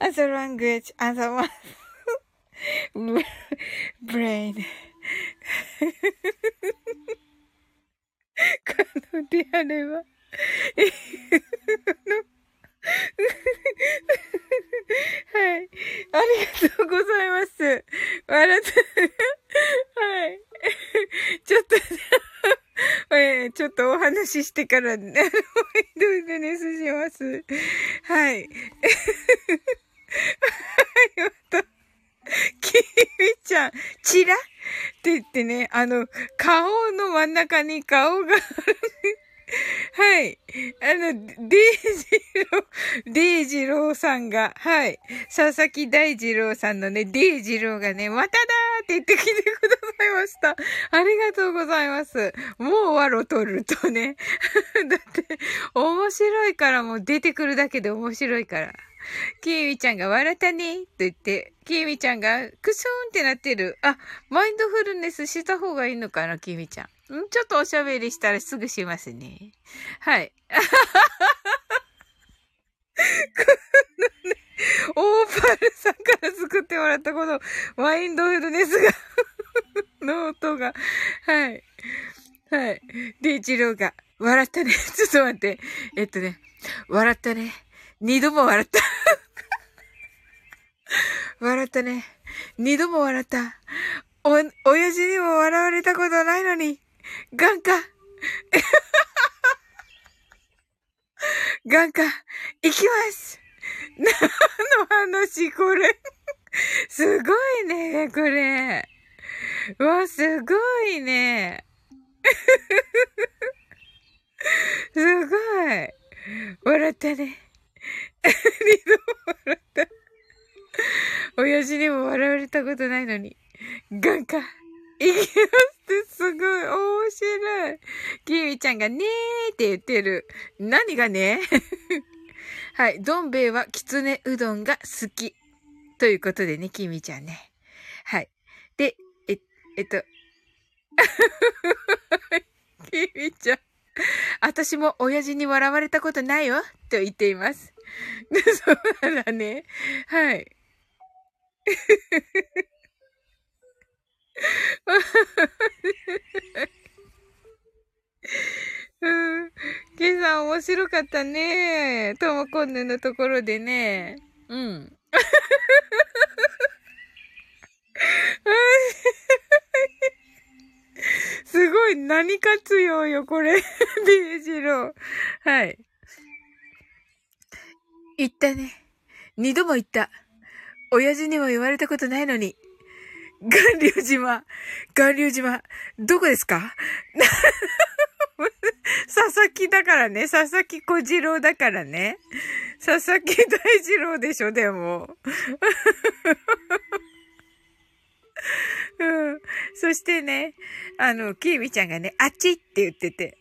as, a language as a brain. 可能であれば、はい。ありがとうございます。笑って、はい。ちょっと、え、ちょっとお話ししてから、ね、どうぞね、すします。はい。はい、また。きみちゃん、チラ？って言ってね、あの、顔の真ん中に顔がある。はい。あの、デイジロー、デイジローさんが、はい。佐々木大二郎さんのね、デイジローがね、まただーって言ってきてくださいました。ありがとうございます。もうワロ取るとね。だって、面白いからもう出てくるだけで面白いから。キーミちゃんが笑ったねと言って、キーミちゃんがクスーンってなってる。あ、マインドフルネスした方がいいのかな、キーミちゃん。ちょっとおしゃべりしたらすぐしますね。はい。このね、オーパルさんから作ってもらったこのマインドフルネスが の音が、はい。はい。で、一郎が、笑ったね。ちょっと待って。えっとね、笑ったね。二度も笑った。笑ったね。二度も笑った。お、親父にも笑われたことないのに。眼科。眼科、行きます何の話？これすごいね、これ。わ、すごいね。すごい。笑ったね。二度も笑った。親父にも笑われたことないのに。眼科、行きますってすごい面白い。キミちゃんがねーって言ってる。何がね？はい。どん兵衛はきつねうどんが好き。ということでね、キミちゃんね。はい。で、え、えっと。キミちゃん。私も親父に笑われたことないよ。と言っています。そうだね。はい。うん。ケイさん面白かったね。ともこんぬのところでね。うん。すごい、何活用よ、これ。デイジロー。はい。言ったね。二度も言った。親父にも言われたことないのに。巌流島。巌流島。どこですか？佐々木だからね。佐々木小次郎だからね。佐々木大二郎でしょ、でも。うん。そしてね、あの、きーみちゃんがね、あっちって言ってて。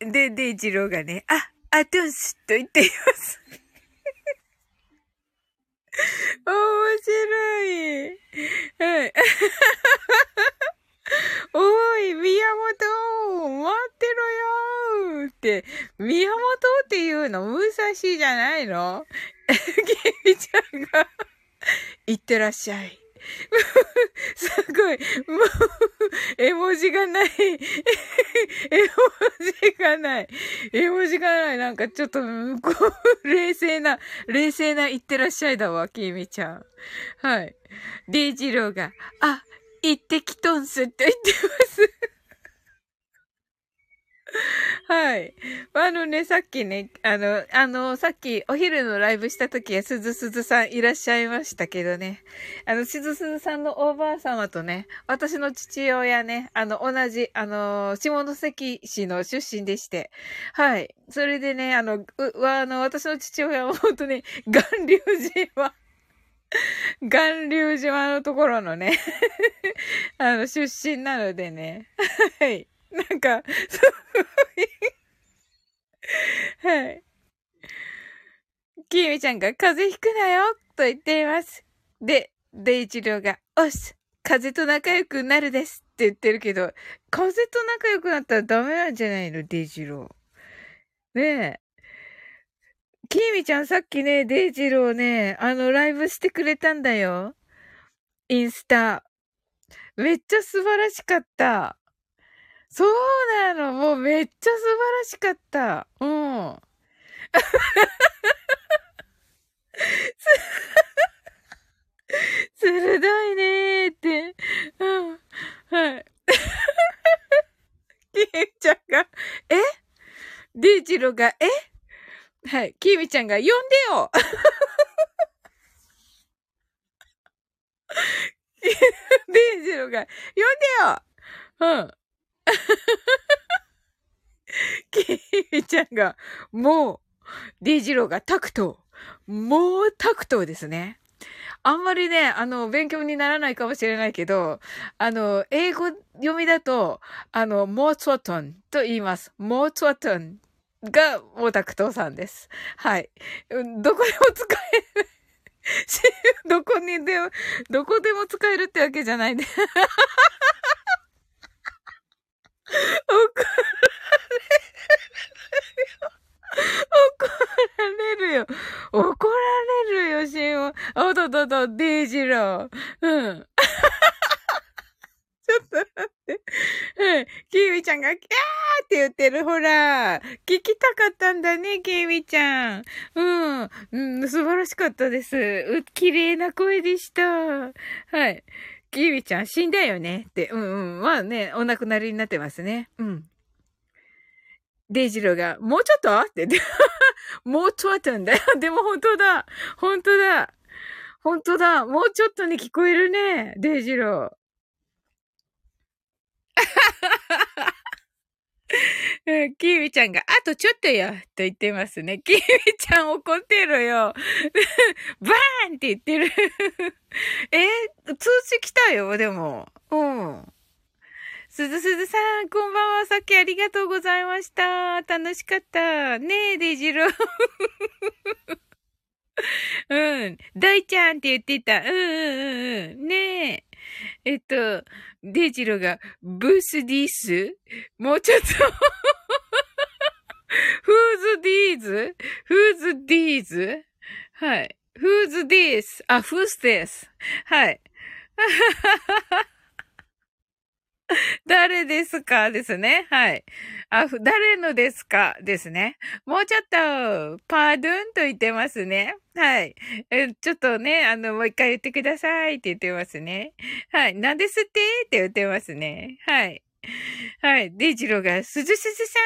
で、で、一郎がね、あ、あトゥンスと言っています。面白い。はい。おい、宮本待ってろよって、宮本っていうの武蔵じゃないの？ケミちゃんが、いってらっしゃい。すごい。もう、絵文字がない。絵文字がない。絵文字がない。なんかちょっと、こう、冷静な、冷静ないってらっしゃいだわ、きみちゃん。はい。デイジローが、あ、行ってきとんすって言ってます。はい。あのね、さっきね、あの、あの、さっきお昼のライブした時はすずすずさんいらっしゃいましたけどね。あの、すずすずさんのおばあ様とね、私の父親ね、あの、同じ、あの、下関市の出身でして。はい。それでね、あの、う、あの、私の父親は本当に、巌流島巌流島のところのね あの、出身なのでね。はい。なんか、すごいはい。きみちゃんが風邪ひくなよと言っています。で、デイジローが、おし風と仲良くなるですって言ってるけど、風と仲良くなったらダメなんじゃないのデイジロー。ねえ。きみちゃんさっきね、デイジローね、あの、ライブしてくれたんだよ。インスタ。めっちゃ素晴らしかった。そうなの。もうめっちゃ素晴らしかった。うん。鋭いねーって。うん。はい。キミちゃんが、え？デイジロが、え？はい。キミちゃんが、呼んでよ デイジロが、呼んでようん。キミちゃんが、もう、デイジローがタクト。もうタクトですね。あんまりね、あの、勉強にならないかもしれないけど、あの、英語読みだと、あの、モーツォトンと言います。モーツォトンがモタクトさんです。はい。どこでも使える。どこにでも、どこでも使えるってわけじゃないんで。怒る。怒られるよ。怒られるよ、シンおととと、デイジロー。うん。ちょっと待って。うん。キーウィちゃんが、キャーって言ってる。ほら。聞きたかったんだね、キーウィちゃん。うん。うん、素晴らしかったです。う、綺麗な声でした。はい。キビちゃん死んだよねって。うんうん。まあね、お亡くなりになってますね。うん。デイジローが、もうちょっと？って。もうちょっとんだよ。でも本当だ。本当だ。本当だ。もうちょっとに聞こえるね。デイジロー。キーミちゃんが、あとちょっとよ、と言ってますね。キーミちゃん怒ってるよ。バーンって言ってる。え通知来たよ、でも。うん。すずすずさん、こんばんは。さっきありがとうございました。楽しかった。ねえ、デジロー。うん。大ちゃんって言ってた。うんうんうんうん。ねえ。えっと、デジロが、ブースディース？もうちょっと Who's these? Who's these? はい。Who's this? あ、Who's this? はい。誰ですか？ですね。はい。あ、誰のですか？ですね。もうちょっと、パードゥンと言ってますね。はい。え、ちょっとね、あの、もう一回言ってくださいって言ってますね。はい。何ですって？って言ってますね。はい。はい。デイジロが、すずすずさ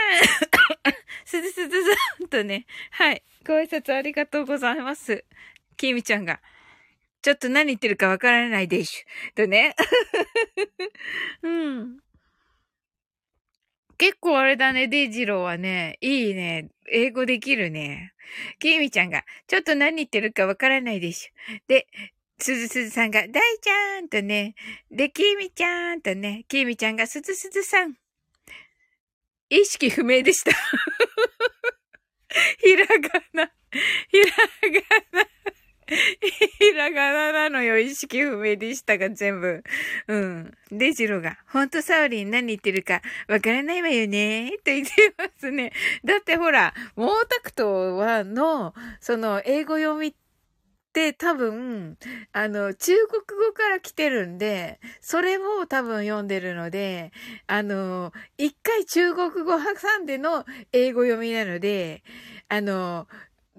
ん すずすずさんとね。はい。ご挨拶ありがとうございます。きみちゃんが。ちょっと何言ってるかわからないでしゅ。とね。うん。結構あれだね、デイジローはね、いいね。英語できるね。キミちゃんが、ちょっと何言ってるかわからないでしょ。で、すずすずさんが、大ちゃんとね、で、キミちゃんとね、キミちゃんが、すずすずさん。意識不明でした。ひらがな、ひらがな。ひらがななのよ。意識不明でしたが、全部。うん。デジロが、ほんとサウリン何言ってるかわからないわよねって言ってますね。だってほら、毛沢東はの、その、英語読みって多分、あの、中国語から来てるんで、それも多分読んでるので、あの、一回中国語挟んでの英語読みなので、あの、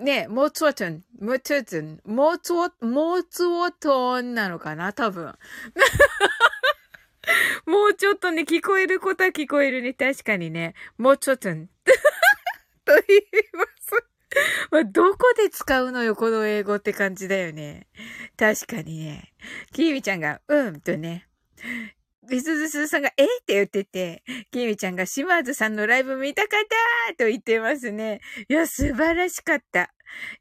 ね、モーツォトン、モーツォトン、モーツォ、モーツォトンなのかな多分。もうちょっとね、聞こえることは聞こえるね。確かにね。もうちょっと、と言います。まあ、どこで使うのよ、この英語って感じだよね。確かにね。きみちゃんが、うんとね。ビスズスさんが、えって言ってて、きみちゃんが島津さんのライブ見たかったと言ってますね。いや、素晴らしかった。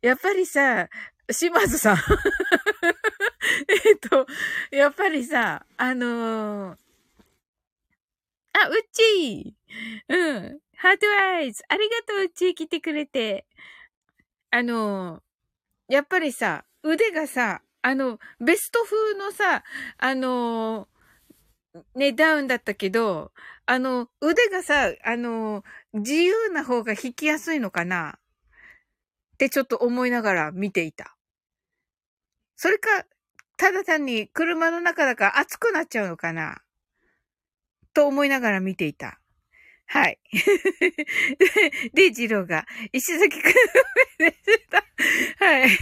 やっぱりさ、島津さん えっと、やっぱりさ、あのー、あ、うっちーうん。ハートアイズありがとう、うっちー来てくれて。あのー、やっぱりさ、腕がさ、あの、ベスト風のさ、あのー、ね、ダウンだったけど、あの、腕がさ、あの、自由な方が弾きやすいのかな？ってちょっと思いながら見ていた。それか、ただ単に車の中だから暑くなっちゃうのかな？と思いながら見ていた。はい。で、ジローが、石崎くんでした。はい。ちょ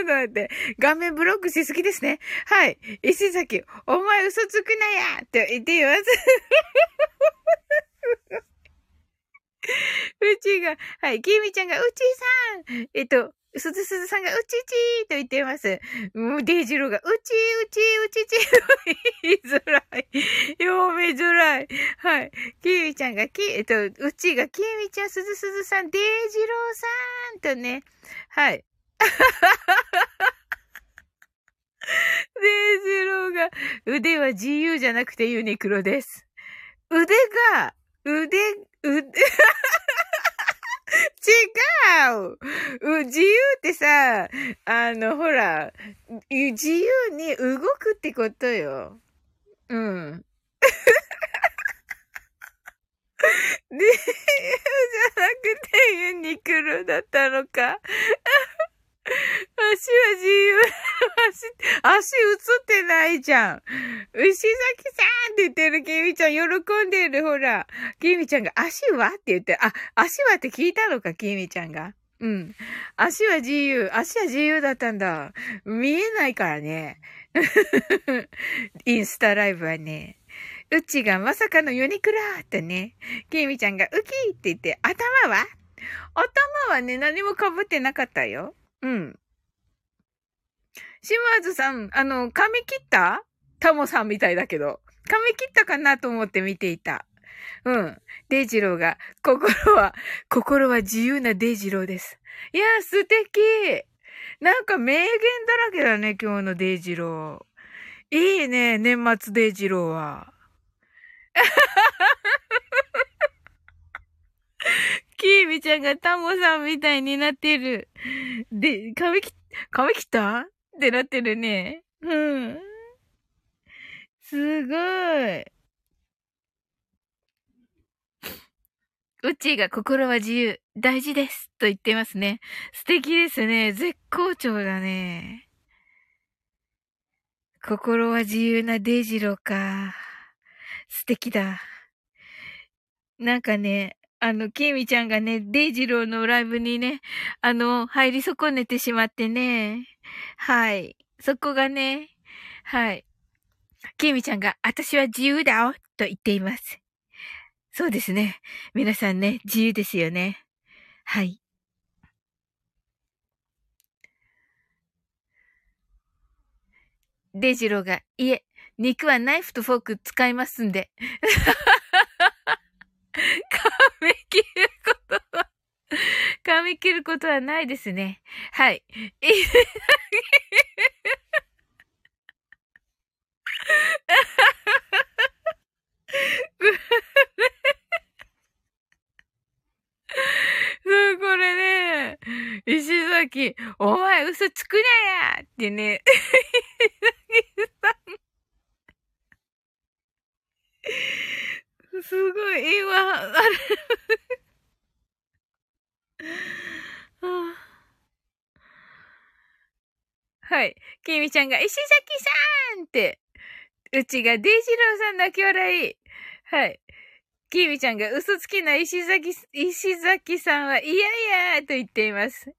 っと待って。画面ブロックしすぎですね。はい。石崎、お前嘘つくなやって言っています。うちが、はい、きみちゃんが、うちさんえっと、すずすずさんが、うちちーと言っています。もう、デイジローが、うちうちうちちー言いづらい。読みづらい。はい。きみちゃんが、き、えっと、うちが、きみちゃん、すずすずさん、デイジローさんとね。はい。デイジローが、腕は自由じゃなくてユニクロです。腕が、腕、腕、違う自由ってさ、あの、ほら、自由に動くってことよ。うん。で、じゃなくてユニクロだったのか。足は自由。足、足映ってないじゃん。牛崎さんって言ってるキミちゃん喜んでる、ほら。キミちゃんが足はって言って、あ、足はって聞いたのか、キミちゃんが。うん。足は自由。足は自由だったんだ。見えないからね。インスタライブはね。うちがまさかのユニクロってね。キミちゃんがウキーって言って、頭は？頭はね、何も被ってなかったよ。うん。島津さん、あの、髪切った？タモさんみたいだけど。髪切ったかなと思って見ていた。うん。デイジローが、心は、心は自由なデイジローです。いや、素敵なんか名言だらけだね、今日のデイジロー。いいね、年末デイジローは。キービちゃんがタモさんみたいになってる。で、髪切、髪切った？ってなってるね。うん。すごい。うちが心は自由、大事です。と言ってますね。素敵ですね。絶好調だね。心は自由なデイジローか。素敵だ。なんかね、あの、キミちゃんがね、デイジローのライブにね、あの、入り損ねてしまってね。はい。そこがね、はい。キミちゃんが、私は自由だよと言っています。そうですね。皆さんね、自由ですよね。はい。デイジローが、いえ、肉はナイフとフォーク使いますんで。髪 切ることは、髪切ることはないですね。はい。そう、これね、石崎、お前嘘つくなやってね、石崎さん。すごい、今、あれはい。きみちゃんが、石崎さんって、うちがデイジローさん泣き笑い。はい。きみちゃんが嘘つきな石崎、石崎さんは、いやいやと言っています。で、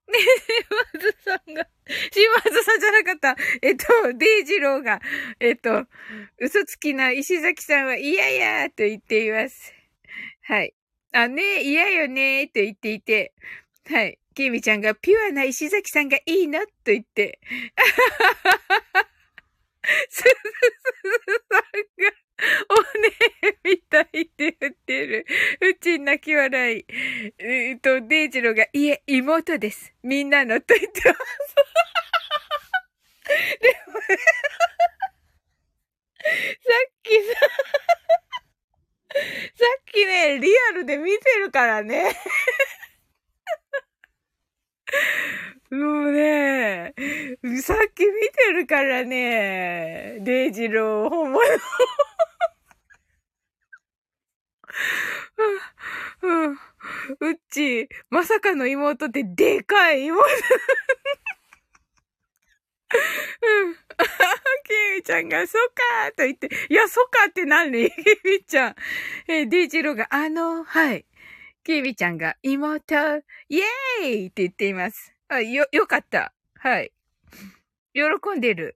島津さんが、島津さんじゃなかった。えっと、デイジローが、えっと、嘘つきな石崎さんは嫌やと言っています。はい。あ、ね嫌よねと言っていて、はい。ケイミちゃんがピュアな石崎さんがいいのと言って、すずすずさんが、おねえみたいって言ってる。うち泣き笑い。えっと、デイジローが、いえ、妹です。みんなのと言ってます。でも、さっきさ、さっきね、リアルで見てるからね。もうね、さっき見てるからね、デイジロー、本物。うん、うっち、まさかの妹ってでかい妹。うん。キミちゃん。が、そっかーと言って、いや、そっかって何キミちゃん。えー、デイジローが、あの、はい。キミちゃん。が、妹、イエーイって言っています。あ、よ、よかった。はい。喜ん。でる。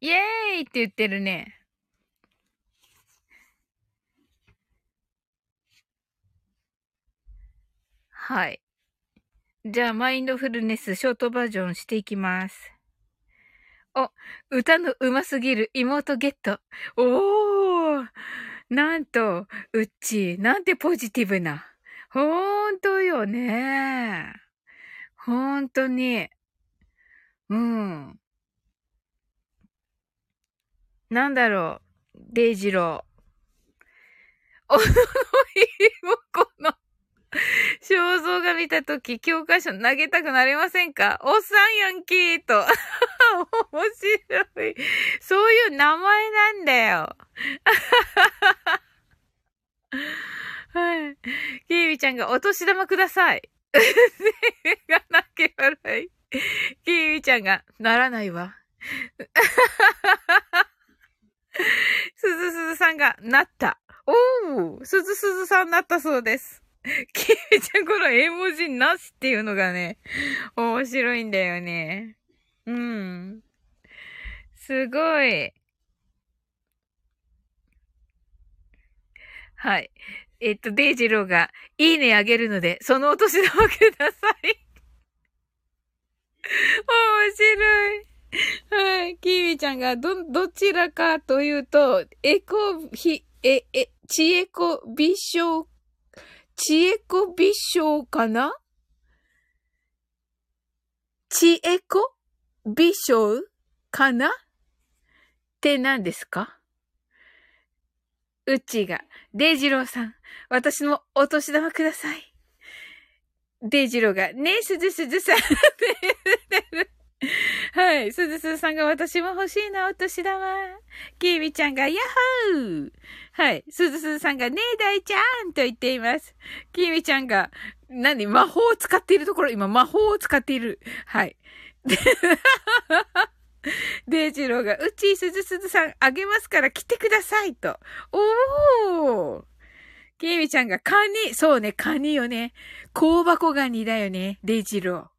イエーイって言ってるね。はい。じゃあ、マインドフルネスショートバージョンしていきます。お、歌の上手すぎる妹ゲット。おーなんと、うっち、なんてポジティブな。ほんとよね。ほんとに。うん。なんだろう。デイジロー。おののいもこの 肖像画見たとき、教科書投げたくなりませんか？おっさんヤンキーと。面白い。そういう名前なんだよ。はい。キービちゃんがお年玉ください。がなけ笑い。キービちゃんが、ならないわ。すずすずさんが、なった。おー、すずすずさんなったそうです。キービちゃんこの絵文字なしっていうのがね、面白いんだよね。うん。すごい。はい。えっと、デイジローが、いいねあげるので、そのお年玉ください。面白い。はい。キーミちゃんが、ど、どちらかというと、エコ、ひ、え、え、チエコビショー、チエコビショーかな？チエコビショーかな？って何ですか？うちが、デイジローさん、私もお年玉ください。デイジローが、ねえ、すずすずさん。はい。すずすずさんが私も欲しいな、お年玉。キービちゃんが、ヤッホーはい。すずすずさんが、ねえ、大ちゃんと言っています。キービちゃんが、何魔法を使っているところ、今魔法を使っている。はい。デイジローが、うち、すずすずさん、あげますから来てくださいと。おーケイミちゃんが、カニ、そうね、カニよね。香箱ガニだよね、デイジロ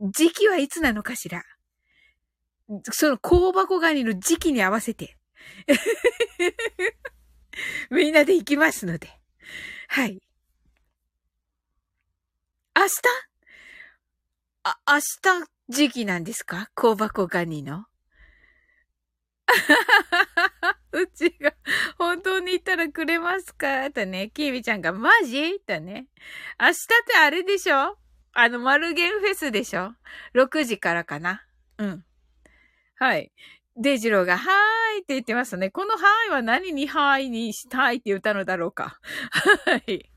ー。時期はいつなのかしらその香箱ガニの時期に合わせて。みんなで行きますので。はい。明日？あ、明日時期なんですか？香箱ガニの？うちが、本当に行ったらくれますか？とね、キービちゃんが、マジ？とね。明日ってあれでしょ？あの、マルゲンフェスでしょ ?6 時からかな？うん。はい。デイジローが、はーいって言ってますね。このはーいは何にはーいにしたいって言ったのだろうか。はい。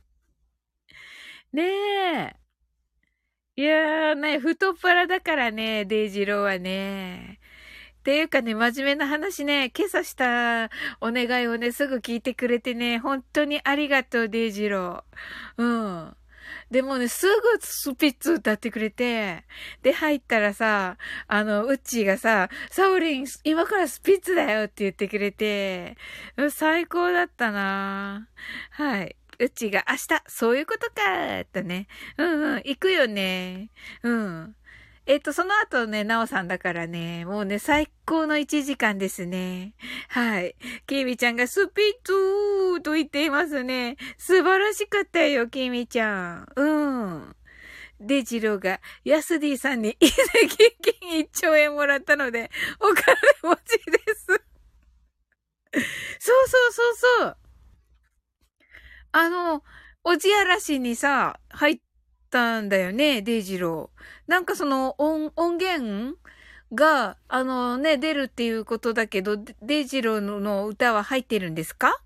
ねえ。いやーね、太っ腹だからね、デイジローはね。っていうかね、真面目な話ね、今朝したお願いをね、すぐ聞いてくれてね、本当にありがとう、デイジロー。うん。でもね、すぐスピッツ歌ってくれて、で、入ったらさ、あの、うっちーがさ、サウリン、今からスピッツだよって言ってくれて、最高だったなはい。うちが明日、そういうことかー、とね。うんうん、行くよね。うん。えっ、と、その後ね、なおさんだからね、もうね、最高の1時間ですね。はい。きみちゃんがスピッツーと言っていますね。素晴らしかったよ、きみちゃん。うん。デジローが、ヤスディさんに移籍金1兆円もらったので、お金持ちです。そうそうそうそう。あの、おじやらしにさ、入ってたんだよね、デイジロー。なんかその音、音源が、あのね、出るっていうことだけど、デイジローの歌は入ってるんですか？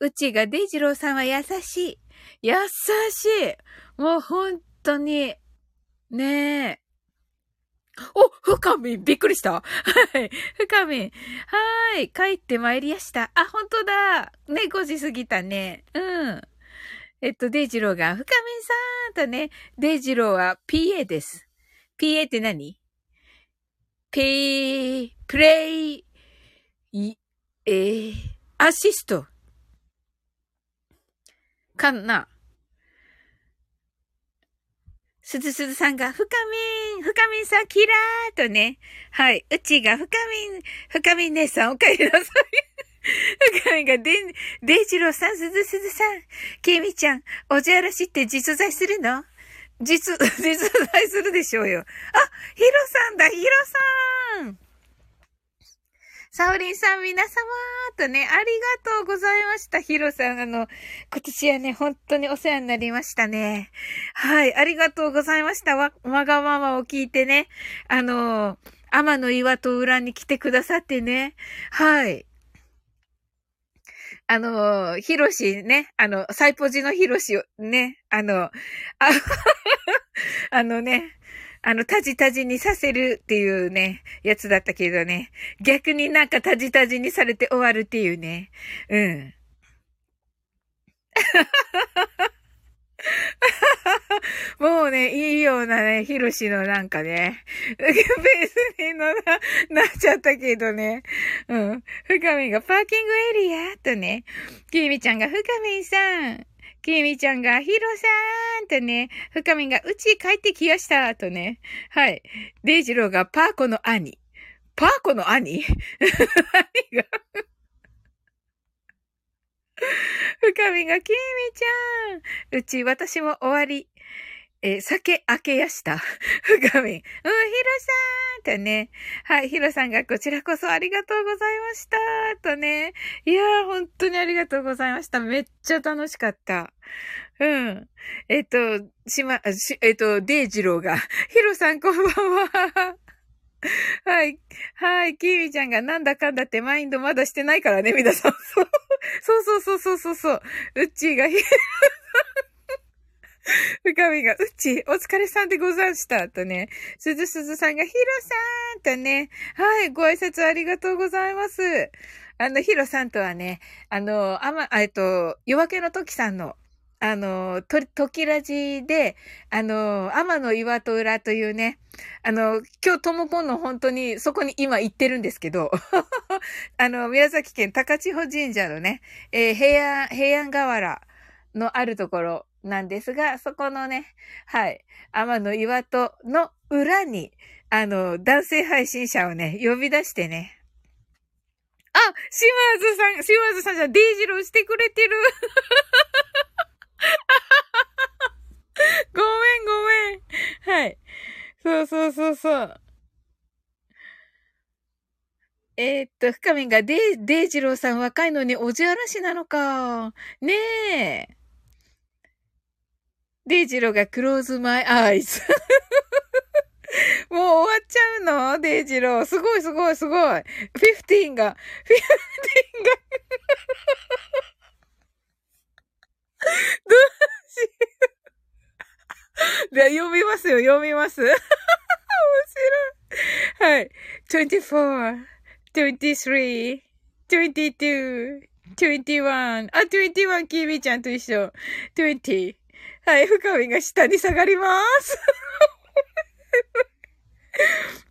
うちがデイジローさんは優しい。優しい。もう本当に。ねえ。お、深みびっくりしたはい。深みはーい。帰ってまいりやした。あ、本当だ。ね、5時過ぎたね。うん。えっと、デイジローが、深みさんとね、デイジローは PA です。PA って何 ?P、プレイ、い、えー、アシスト。かな。すずすずさんが、深みん、深みんさん、キラーとね。はい。うちが、深みん、深みん姉さん、お帰りなさい。深みが、で、デイジローさん、すずすずさん、ケミちゃん、おじあらしって実在するの？実、実在するでしょうよ。あ、ヒロさんだ、ヒロさんサオリンさん皆様とね、ありがとうございました。ヒロさん、あの、今年はね、本当にお世話になりましたね。はい、ありがとうございました。わ、わがままを聞いてね、あの、天の岩と裏に来てくださってね。はい。あの、ヒロシね、あの、サイポジのヒロシをね、あの、あ あのね、あの、タジタジにさせるっていうね、やつだったけどね。逆になんかタジタジにされて終わるっていうね。うん。もうね、いいようなね、ヒロシのなんかね、ベースにのな、なっちゃったけどね。うん。深みがパーキングエリアとね、キミちゃんが深みさん、きみちゃんが、ヒロさんとね、深みが、うち帰ってきやしたとね。はい。デイジローが、パーコの兄。パーコの兄？何 が深みが、きみちゃん。うち、私も終わり。え酒開けやした。深み。うん、ヒロさんとね。はい、ヒロさんがこちらこそありがとうございました。とね。いやー、本当にありがとうございました。めっちゃ楽しかった。うん。えっ、と、しま、し、えっ、と、デイジローが、ヒロさんこんばんは。はい。はい。キーミちゃんがなんだかんだってマインドまだしてないからね、皆さん。そうそうそうそうそうそう。うっちーが 深みが、うっち、お疲れさんでござんした。とね、すずすずさんが、ひろさんとね、はい、ご挨拶ありがとうございます。あの、ひろさんとはね、あの、あま、えっと、夜明けの時さんの、あの、と、時ラジで、あの、天の岩戸裏というね、あの、今日ともこんの本当にそこに今行ってるんですけど、あの、宮崎県高千穂神社のね、えー、平安、平安河原のあるところなんですが、そこのね、はい、天の岩戸の裏に、あの、男性配信者をね、呼び出してね。あ島津さん、島津さんじゃデイジローしてくれてる ごめんごめん。はい。そうそうそうそう。えー、っと、深みがデイ、デイジローさん若いのにおじあらしなのか。ねえ。デイジローが close my eyes。もう終わっちゃうの？デイジロー。すごいすごいすごい。フィフティーンが、フィフティーンが どうしよう。で、読みますよ、読みます。面白い。はい。24、23、22、21。あ、21、キービーちゃんと一緒。20。はい、深みが下に下がります。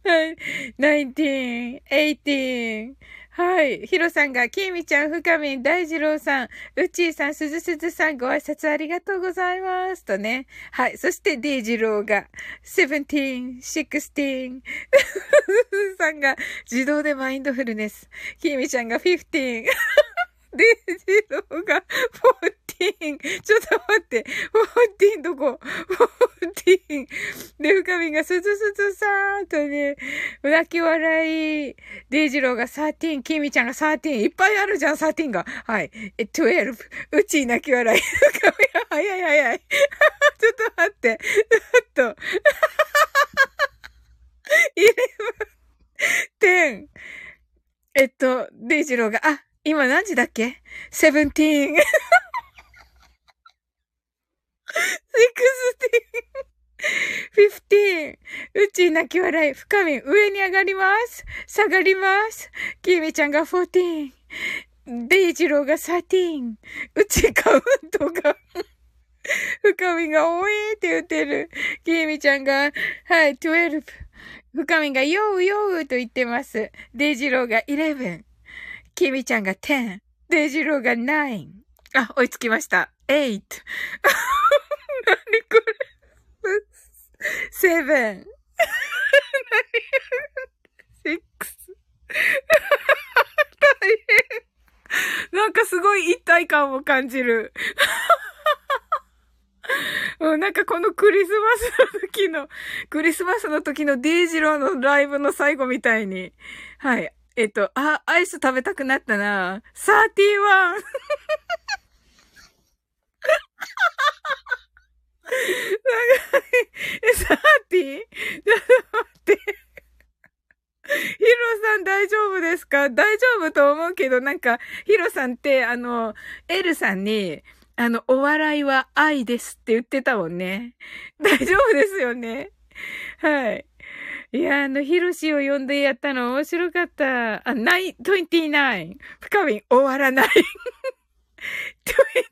はい、19、18。はい。ヒロさんが、キーミちゃん、深みん、大二郎さん、うっちーさん、スズスズさん、ご挨拶ありがとうございます。とね。はい。そして、デイジローが、 seventeen、sixteen、さんが、自動でマインドフルネス。キーミちゃんが fifteen。デイジローが14。ちょっと待って。14どこ ?14。で、深みがスズスズさーんとね、泣き笑い。デイジローが13。キミちゃんが13。いっぱいあるじゃん、13が。はい。え、12。うち泣き笑い。深みが早い早い。ちょっと待って。ちょっと。11。10。えっと、デイジローが、あ、今何時だっけ ?17。15。うち泣き笑い。深み、上に上がります。下がります。きみちゃんが14。デイジローが13。うちカウントが深みが多いって言ってる。きみちゃんが、はい、12。深みがヨーヨーと言ってます。デイジローが11。きみちゃんが10。デジローが9。あ、追いつきました。8。何これ ?7。6。大変。なんかすごい一体感を感じる。うん、なんかこのクリスマスの時の、クリスマスの時のデイジローのライブの最後みたいに。はい。えっと、あ、アイス食べたくなったな。31! 長い。え、サーティ？ちょっと待って。ヒロさん大丈夫ですか？大丈夫と思うけど、なんか、ヒロさんって、あの、エルさんに、あの、お笑いは愛ですって言ってたもんね。大丈夫ですよね。はい。いや、あの、ヒロシを呼んでやったの面白かった。あ、9、29。深み終わらない。トゥン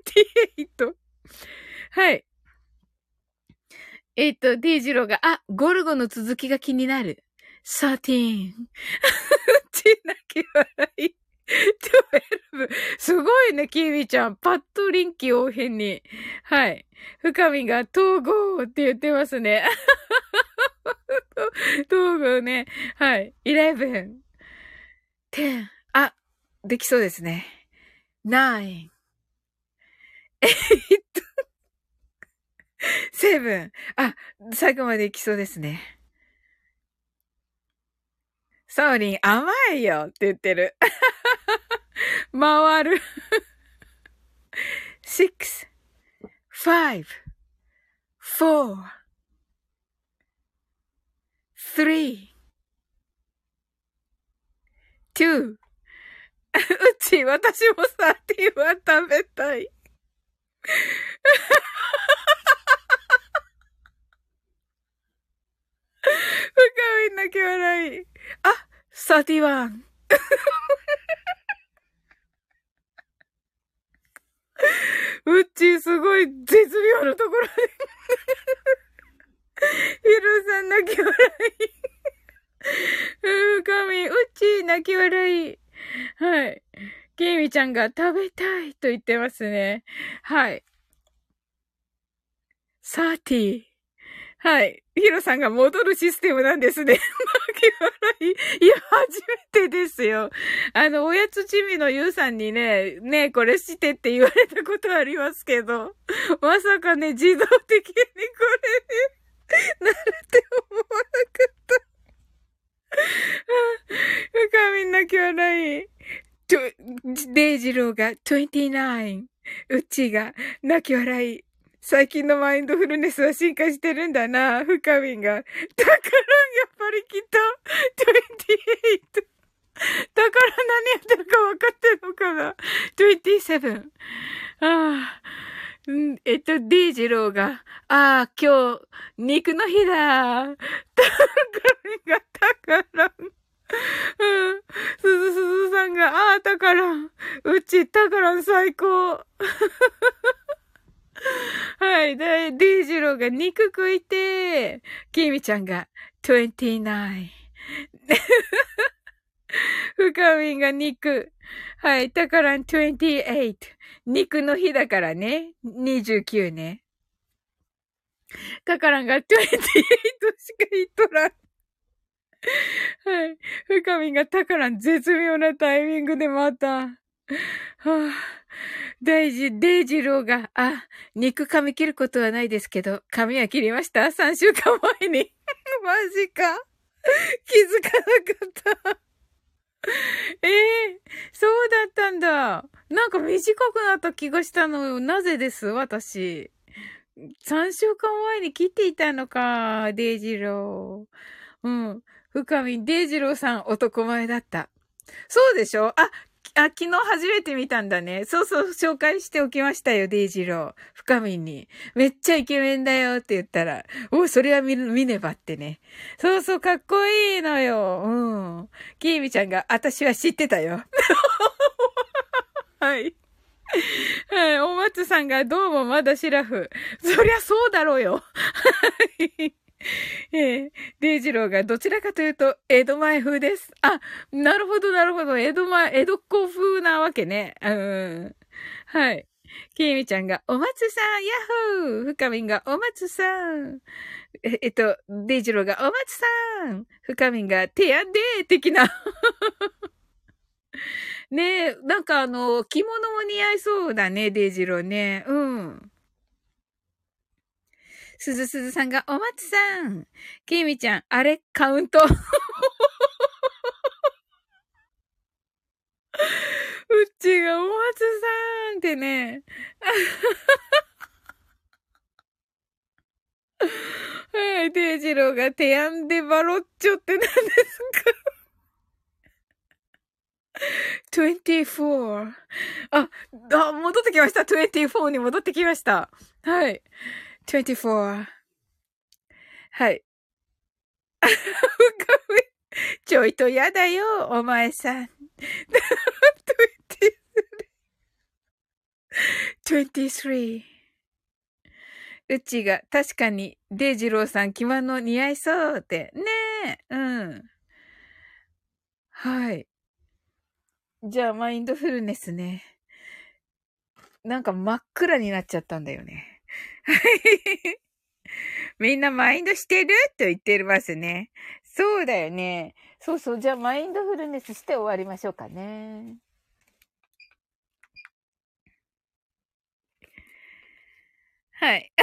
ティエイト。はい。えっ、ー、と、デイジローが、あ、ゴルゴの続きが気になる。13。ちなき笑い。12。すごいね、キーミちゃん。パッと臨機応変に。はい。深みが統合って言ってますね。統合ね。はい。11。10。あ、できそうですね。9。8。セブン。あ、最後まで行きそうですね。ソーリン、甘いよって言ってる。回る。six, five, four, three, two. うち、私もサーティーは食べたい。深み泣き笑い。あ、サティワン。うっちーすごい絶妙なところでヒルさん泣き笑い。深み、うっちー泣き笑い。はい。ケイミちゃんが食べたいと言ってますね。はい。サーティー。はい。ヒロさんが戻るシステムなんですね。泣き笑い。いや、初めてですよ。あの、おやつちみのゆうさんにね、ねこれしてって言われたことありますけど、まさかね、自動的にこれね、なるって思わなかった。深みんなき笑い。デイジローが29。うちが泣き笑い。最近のマインドフルネスは進化してるんだな、深みんが。だから、やっぱりきっと、28。だから何やってるか分かってるのかな ?27。ああ。えっと、デイジローが、ああ、今日、肉の日だ。だからが、だから、うん。すずすずさんが、ああ、だから、うち、だから最高。はい。で、デイジローが肉食いて、キミちゃんが29。深みんが肉。はい。タカラン28。肉の日だからね。29ね。タカランが28しか言っとらん。はい。深みがタカラン絶妙なタイミングでまた。はあ、大事、デイジローが、あ、肉噛み切ることはないですけど、髪は切りました ?3 週間前に。マジか。気づかなかった。ええー、そうだったんだ。なんか短くなった気がしたのよ。なぜです？私。3週間前に切っていたのか、デイジロー。うん。深み、デイジローさん男前だった。そうでしょ？あ、あ、昨日初めて見たんだね。そうそう、紹介しておきましたよ、デイジロー。深みに。めっちゃイケメンだよって言ったら、おそれは見見ねばってね。そうそう、かっこいいのよ。うん。キーミちゃんが、私は知ってたよ。はい。はい、お松さんがどうもまだシラフ。そりゃそうだろうよ。はい。えー、デイジローがどちらかというと、江戸前風です。あ、なるほど、なるほど。江戸前、江戸っ子風なわけね。うん。はい。きみちゃんが、お松さん、ヤッホー深みんが、お松さん。え、えっと、デイジローが、お松さん。深みんが、手やんでー的な。ねえ、なんかあの、着物も似合いそうだね、デイジローね。うん。すずすずさんが、お松さん。きみちゃん、あれ、カウント。うちがお松さんってね。はい、デイジローがテアンデバロッチョって何ですか24。あ、あ、戻ってきました。24に戻ってきました。はい。24. はい。ちょいとやだよ、お前さん。23. うちが確かにデイジローさん着物似合いそうって。ねえ。うん。はい。じゃあマインドフルネスね。なんか真っ暗になっちゃったんだよね。みんなマインドしてる？と言ってますね。そうだよね。そうそう。じゃあマインドフルネスして終わりましょうかね。はい。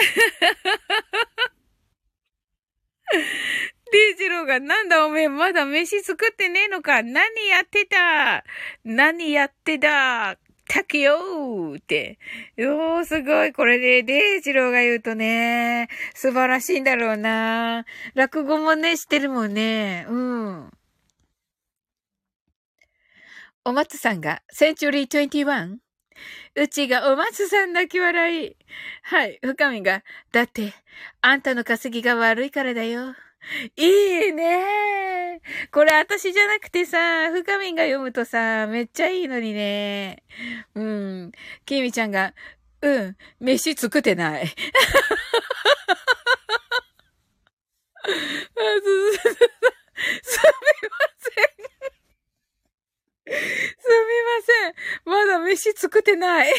デイジローがなんだおめえまだ飯作ってねえのか？何やってた？何やってたたけよーって。おー、すごい。これで、デイジローが言うとね、素晴らしいんだろうな。落語もね、してるもんね。うん。お松さんが、センチュリー 21? うちがお松さん泣き笑い。はい。深みが、だって、あんたの稼ぎが悪いからだよ。いいねこれ私じゃなくてさ、深みんが読むとさ、めっちゃいいのにね。うん。きみちゃんが、うん、飯作ってない。す、みません。すみません。まだ飯作ってない。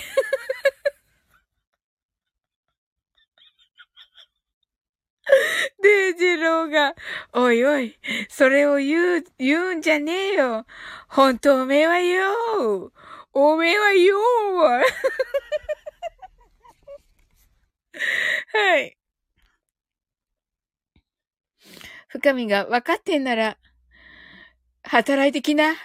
デイジローが、おいおい、それを言う、言うんじゃねえよ。本当おめえはよ。おめえはよ。はい。深みが分かってんなら、働いてきな。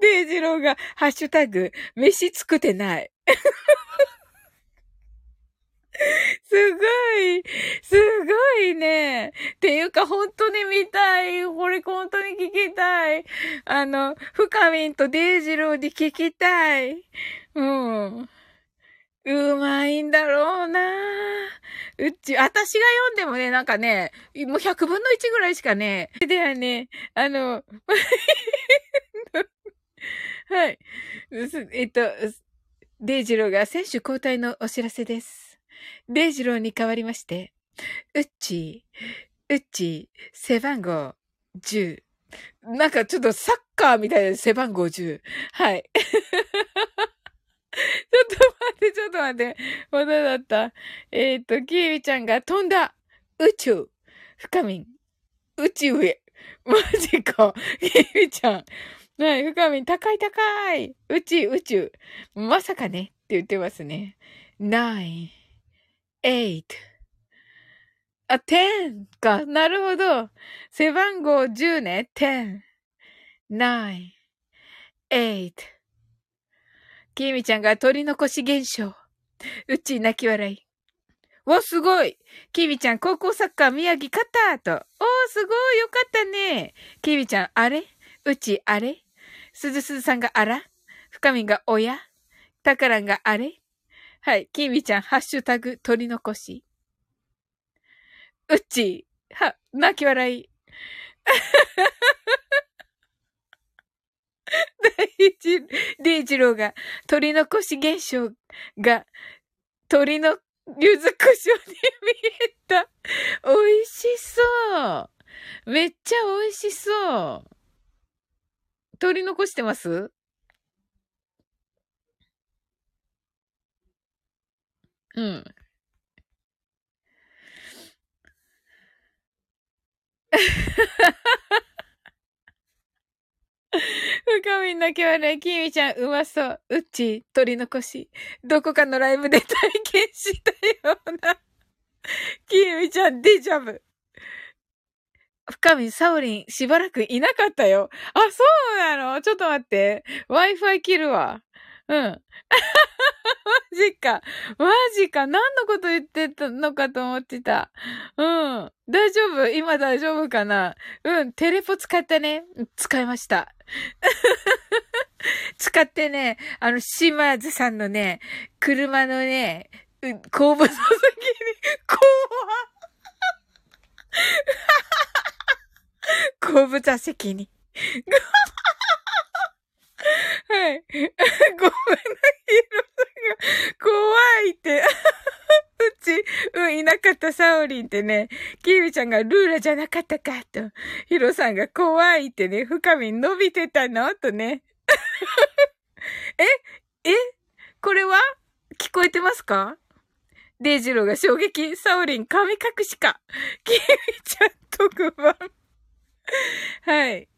デイジローが、ハッシュタグ、飯作ってない。すごい、すごいね。っていうか、本当に見たい。これ本当に聞きたい。あの、深みんとデイジローに聞きたい。うん。うまいんだろうなうち、私が読んでもね、なんかね、もう100分の1ぐらいしかね、ではね、あの、はい。えっと、デイジローが選手交代のお知らせです。デイジローに代わりまして、うっちー、うち、背番号10。なんかちょっとサッカーみたいな背番号10。はい。ちょっと待って、ちょっと待って。まだだった？えっ、と、キービちゃんが飛んだ宇宙。深みん。宇宙へ。マジか。キービちゃん。はい、深みん、高い高い。宇宙、宇宙。まさかねって言ってますね。nine, eight, あ、10か。なるほど。背番号10ね。10、9、8。きみちゃんが取り残し現象。うち泣き笑い。わ、すごいきみちゃん、高校サッカー宮城勝ったと。おー、すごいよかったね。きみちゃん、あれ？うち、あれ？すずすずさんがあら？深みが親たからんがあれ？はい。きみちゃん、ハッシュタグ、取り残し。うっち、は、泣き笑い。第一、リージローが、取り残し現象が、鳥の柚子胡椒に見えた。美味しそう。めっちゃ美味しそう。取り残してます？うん。深みんな今日はね、きみちゃんうまそう。うっち、取り残し。どこかのライブで体験したような。きみちゃんデジャブ。深みん、サウリン、しばらくいなかったよ。あ、そうなの？ちょっと待って。Wi-Fi 切るわ。うん。マジか。マジか。何のこと言ってたのかと思ってた。うん。大丈夫？今大丈夫かな？うん。テレポ使ったね。使いました。使ってね、あの、島津さんのね、車のね、後部座席に、怖後部座席に。はい。ごめんな、ヒロさんが、怖いって。うち、うん、いなかったサオリンってね、キービちゃんがルーラじゃなかったか、と。ヒロさんが怖いってね、深み伸びてたの？とね。ええこれは？聞こえてますか？デイジローが衝撃、サオリン神隠しか。キービちゃん特番。はい。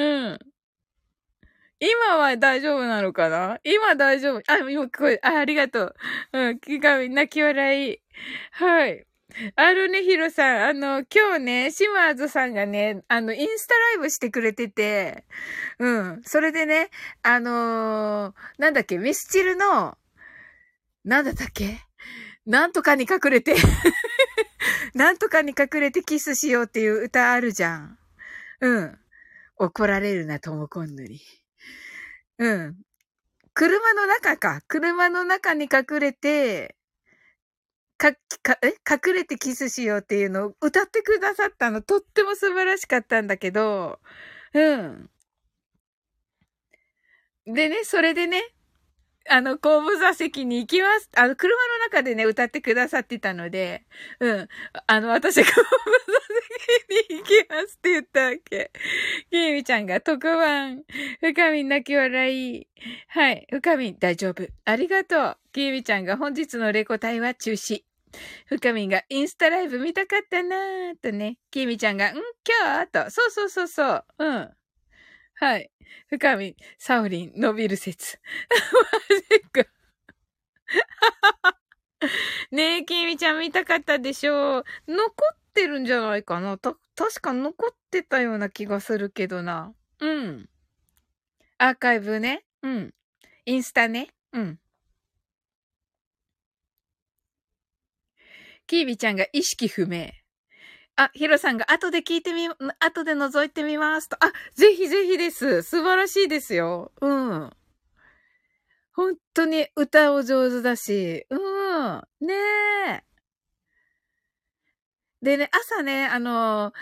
うん。今は大丈夫なのかな？今大丈夫。あ、今これ、あ、ありがとう。うん、気が泣き笑い。はい。あのね、ヒロさん、あの、今日ね、シマーズさんがね、あの、インスタライブしてくれてて、うん。それでね、あのー、なんだっけ、ミスチルの、なんだったっけ？なんとかに隠れて なんとかに隠れてキスしようっていう歌あるじゃん。うん。怒られるな、ともこんぬに。うん。車の中か。車の中に隠れて、か、か、え？隠れてキスしようっていうのを歌ってくださったの、とっても素晴らしかったんだけど、うん。でね、それでね、あの、後部座席に行きます。あの、車の中でね、歌ってくださってたので、うん。あの、私、後部座席に行きますって言ったわけ。きーみちゃんが特番。深みん泣き笑い。はい。深みん大丈夫。ありがとう。きーみちゃんが本日のレコ隊は中止。深みんがインスタライブ見たかったなーとね。きーみちゃんが、ん今日と。そうそうそうそう。うん。はい。深み、サウリン、伸びる説。マジか。ねえ、きみちゃん見たかったでしょう。残ってるんじゃないかな。た、確か残ってたような気がするけどな。うん。アーカイブね。うん。インスタね。うん。キービちゃんが意識不明。あ、ヒロさんが後で聞いてみ、後で覗いてみますと。あ、ぜひぜひです。素晴らしいですよ。うん。本当に歌お上手だし。うん。ねえ。でね、朝ね、あの、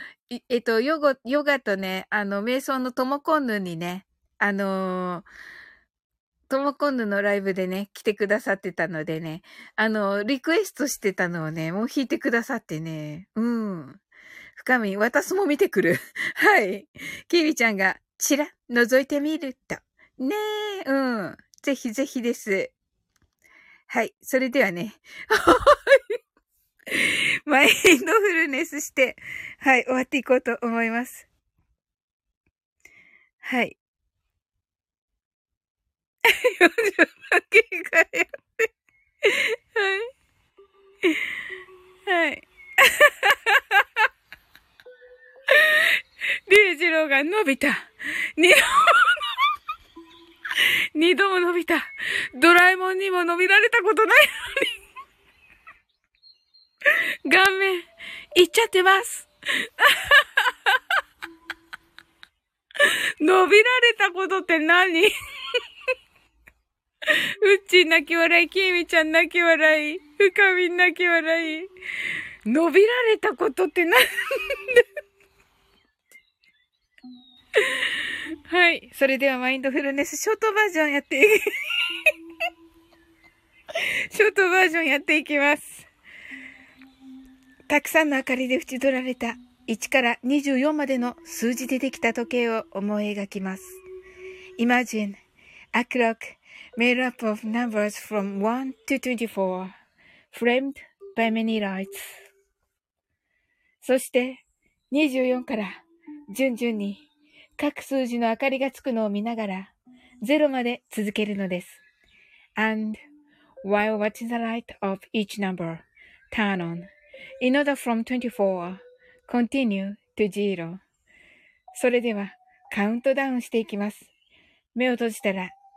えっと、ヨゴ、ヨガとね、あの、瞑想のトモコンヌにね、あのともこんぬのライブでね、来てくださってたのでね、あの、リクエストしてたのをね、もう弾いてくださってね、うん。深み、私も見てくる。はい。キビちゃんが、ちら、覗いてみると。ねえ、うん。ぜひぜひです。はい。それではね。マインドフルネスして、はい、終わっていこうと思います。はい。40万件がやって。はい。はい。リュウジローが伸びた。二度も、二度も伸びた。ドラえもんにも伸びられたことないのに。顔面、いっちゃってます。伸びられたことって何？うっちー泣き笑い、きみちゃん泣き笑い、深みん泣き笑い。伸びられたことって何はい。それではマインドフルネスショートバージョンやっていき、ショートバージョンやっていきます。たくさんの明かりで縁取られた1から24までの数字でできた時計を思い描きます。Imagine a clock made up of numbers from 1 to 24, framed by many lights. そして24から順々に各数字の明かりがつくのを見ながら0まで続けるのです。And while watching the light of each number turn on, in order from 24 continue to zero. それではカウントダウンしていきます。目を閉じたら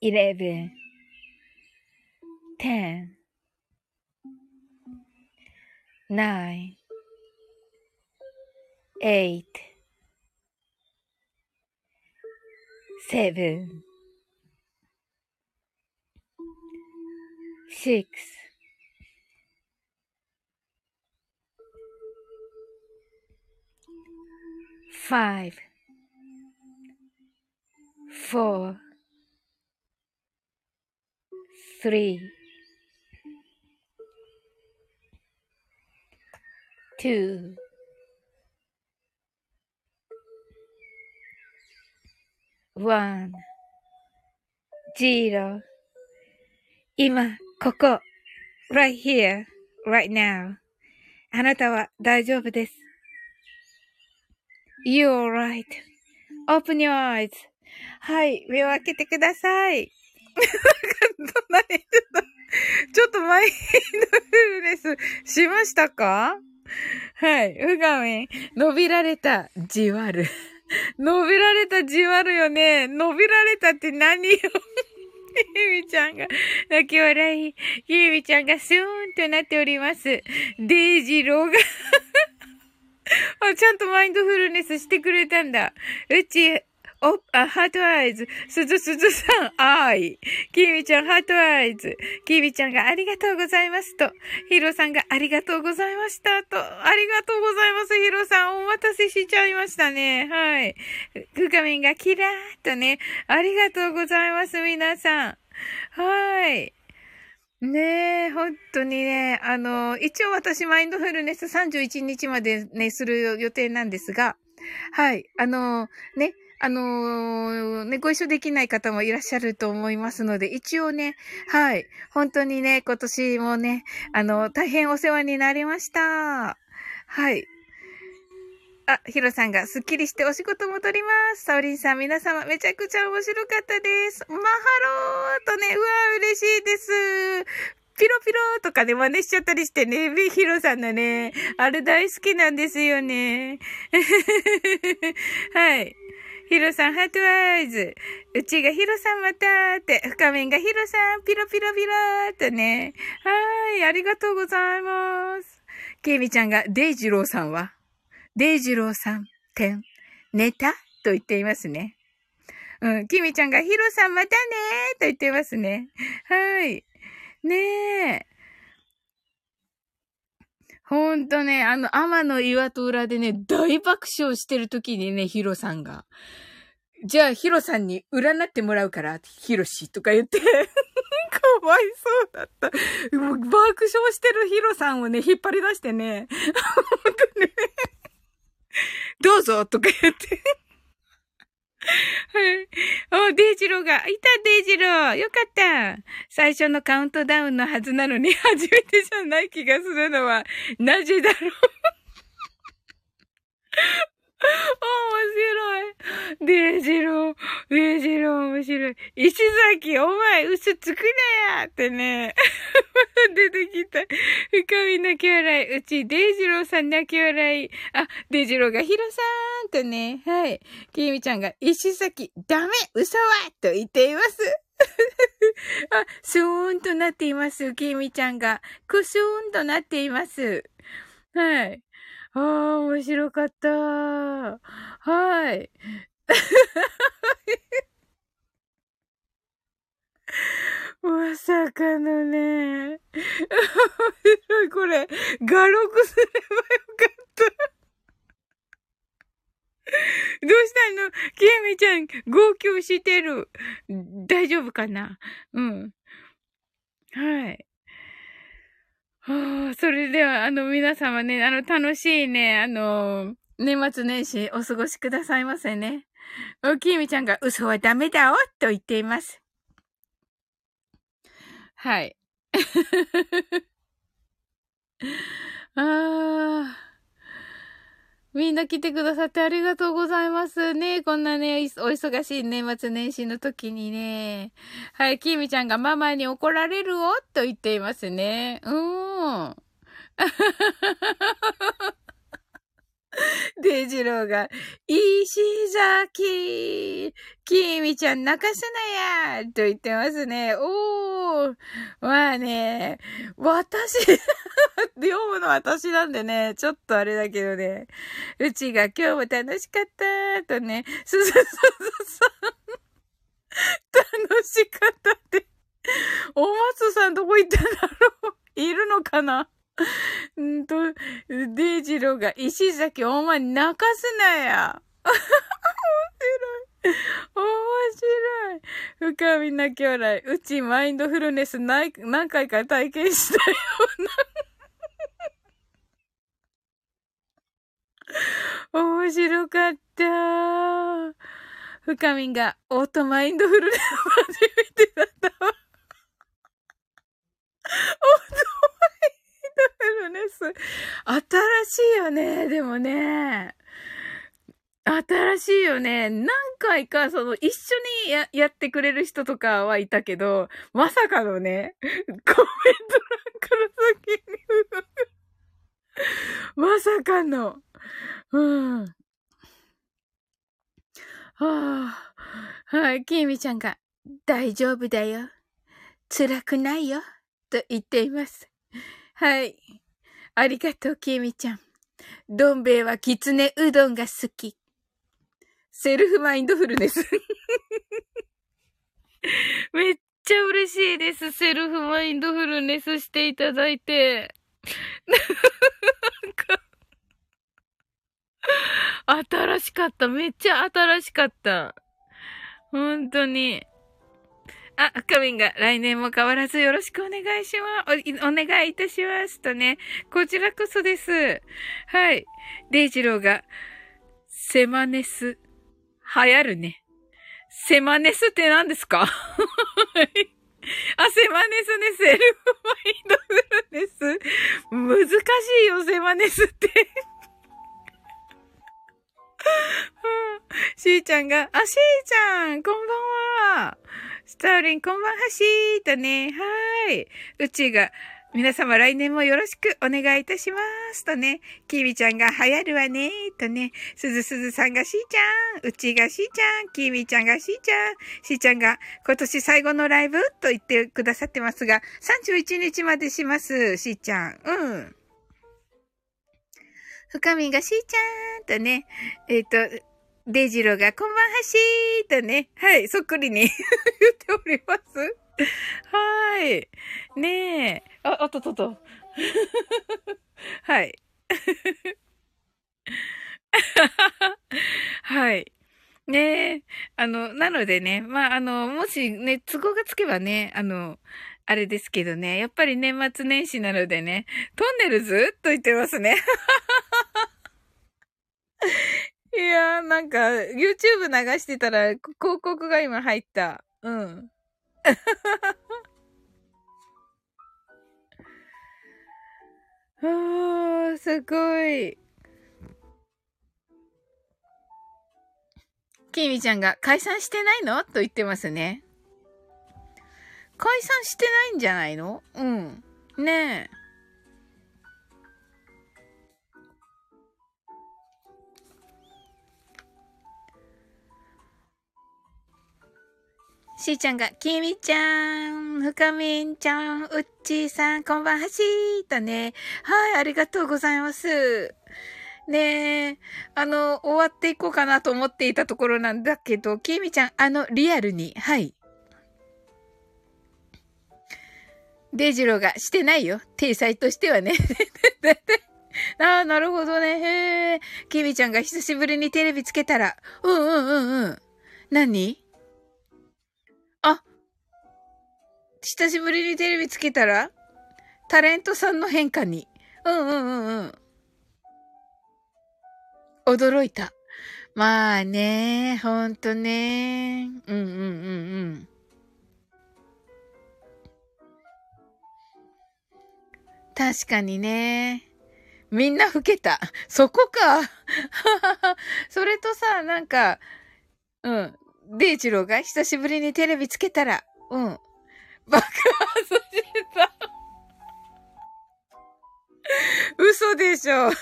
eleven, ten, nine, eight, seven, six, five, four. Three, two, one, zero 今、ここ、right here, right now あなたは大丈夫です。You're right.Open your eyes. はい。目を開けてください。ちょっとマインドフルネスしましたか？はい。うがみん。伸びられた、じわる。伸びられたじわるよね。伸びられたって何よ？きみちゃんが泣き笑い。きみちゃんがスーンとなっております。デイジローが あ、ちゃんとマインドフルネスしてくれたんだ。うち、お、あ、 heart eyes。すずすずさん、あい。きみちゃん、 heart eyes。きみちゃんがありがとうございますと。ヒロさんがありがとうございましたと。ありがとうございます、ヒロさん。お待たせしちゃいましたね。はい。グカミンがキラーっとね。ありがとうございます、皆さん。はい。ねえ、本当にね、あの、一応私マインドフルネス31日までね、する予定なんですが、はい、あの、ね、あのー、ね、ご一緒できない方もいらっしゃると思いますので、一応ね、はい。本当にね、今年もね、あの、大変お世話になりました。はい。あ、ヒロさんがスッキリしてお仕事戻ります。サオリンさん、皆様、めちゃくちゃ面白かったです。マハローとね、うわ嬉しいです。ピロピロとかね、真似しちゃったりしてね、ヒロさんのね、あれ大好きなんですよね。はい。ヒロさん、 heart eyes。うちがヒロさんまたーって、深面がヒロさん、ピロピロピローっとね。はーい、ありがとうございます。ケイミちゃんが、デイジローさんはデイジローさん、点、寝たと言っていますね。うん、キミちゃんがヒロさんまたねーと言っていますね。はい。ねえ。ほんとね、あの、天の岩戸裏でね、大爆笑してる時にね、ヒロさんが。じゃあ、ヒロさんに占ってもらうから、ヒロシとか言って かわいそうだった。もう爆笑してるヒロさんをね、引っ張り出してね、ほんとねどうぞとか言ってはい。お、デイジローが、いた、デイジロー。よかった。最初のカウントダウンのはずなのに、初めてじゃない気がするのは、なぜだろう。面白い。デイジロー、デイジロー面白い。石崎、お前嘘つくなやってね。出てきた。深み泣き笑い。うち、デイジローさん泣き笑い。あ、デイジローがヒロさんとね。はい。キミちゃんが、石崎、ダメ嘘はと言っています。あ、スーンとなっています。キミちゃんが、クスーンとなっています。はい。ああ、面白かった。はい。まさかのね。面白い、これ。画録すればよかった。どうしたの？きえみちゃん、号泣してる。大丈夫かな？うん。はい。それでは、あの、皆様ね、あの、楽しいね、あの、年末年始お過ごしくださいませね。おきみちゃんが嘘はダメだおと言っています。はい。ああ。みんな来てくださってありがとうございますね。こんなね、お忙しい年末年始の時にね。はい、きみちゃんがママに怒られるをと言っていますね。うーん。デイジローが、石崎きみちゃん泣かすなやと言ってますね。おー。まあね、私、読むの私なんでね、ちょっとあれだけどね。うちが今日も楽しかったとね、すすすすす。楽しかったって。お松さんどこ行ったんだろういるのかな んと、デイジローが、石崎お前泣かすなや。面白い。面白い。深みな兄弟。うちマインドフルネス何何回か体験したような。面白かった。深みがオートマインドフルネス初めてだったわ。オート ルネス。新しいよね、でもね。新しいよね。何回か、その、一緒にや、やってくれる人とかはいたけど、まさかのね、コメント欄から先にまさかの。うん。はあ。はい、きみちゃんが、大丈夫だよ。辛くないよ。と言っています。はい。ありがとう、きみちゃん。どん兵衛はきつねうどんが好き。セルフマインドフルネス。めっちゃ嬉しいです。セルフマインドフルネスしていただいて。なんか、新しかった。めっちゃ新しかった。本当に。あ、カミンが来年も変わらずよろしくお願いします。お、お願いいたしますとね。こちらこそです。はい。デイジローが、セマネス、流行るね。セマネスって何ですか？あ、セマネスね、セルフマインドフルネス。難しいよ、セマネスって しーちゃんが、あ、しーちゃん、こんばんは。スターリン、こんばんはしーとね。はーい。うちが、皆様来年もよろしくお願いいたします。とね、きみちゃんが流行るわね。とね、すずすずさんがしーちゃん、うちがしーちゃん、きみちゃんがしーちゃん、しーちゃんが今年最後のライブと言ってくださってますが、31日までします、しーちゃん。うん。深みがしーちゃんとね、えっ、ー、と、デジロがこんばんはしーとね、はい、そっくりに 言っております。はい。ねえ。あ、あったとと。はい。はい。ねえ。あの、なのでね、まあ、あの、もしね、都合がつけばね、あの、あれですけどね、やっぱり年末年始なのでね、トンネルズと言ってますね。いやー、なんか、YouTube 流してたら、広告が今入った。うん。あー、すごい。きみちゃんが解散してないの？と言ってますね。解散してないんじゃないの？うん。ねえ。しーちゃんが、きみちゃん、ふかみんちゃん、うっちーさん、こんばんはしーとね。はい、ありがとうございます。ねえ、あの、終わっていこうかなと思っていたところなんだけど、きみちゃん、あの、リアルに、はい。デイジローがしてないよ。体裁としてはね。ああ、なるほどね。へえ。キミちゃんが久しぶりにテレビつけたら、うんうんうんうん。何？久しぶりにテレビつけたらタレントさんの変化に。うんうんうんうん。驚いた。まあね、ほんとね。うんうんうんうん。確かにね。みんな老けた。そこか。それとさ、なんか、うん。デイチローが久しぶりにテレビつけたら、うん。爆発してた。嘘でしょ。うん。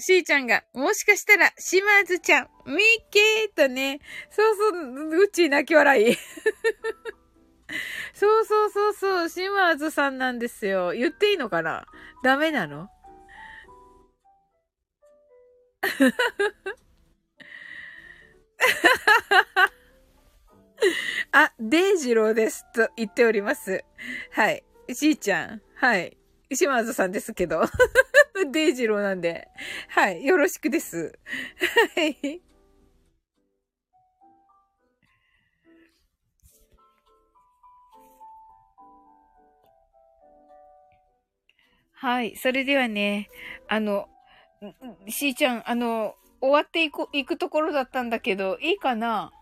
しーちゃんが、もしかしたら、島津ちゃん、ミッキーとね、そうそう、うち泣き笑い。そうそうそうそう、島津さんなんですよ。言っていいのかな？ダメなの？あ、デイジローです。と言っております。はい。しーちゃん。はい。島津さんですけど。デイジローなんで。はい。よろしくです。はい。はい。それではね、あの、しーちゃん、あの、終わっていく、いくところだったんだけど、いいかな？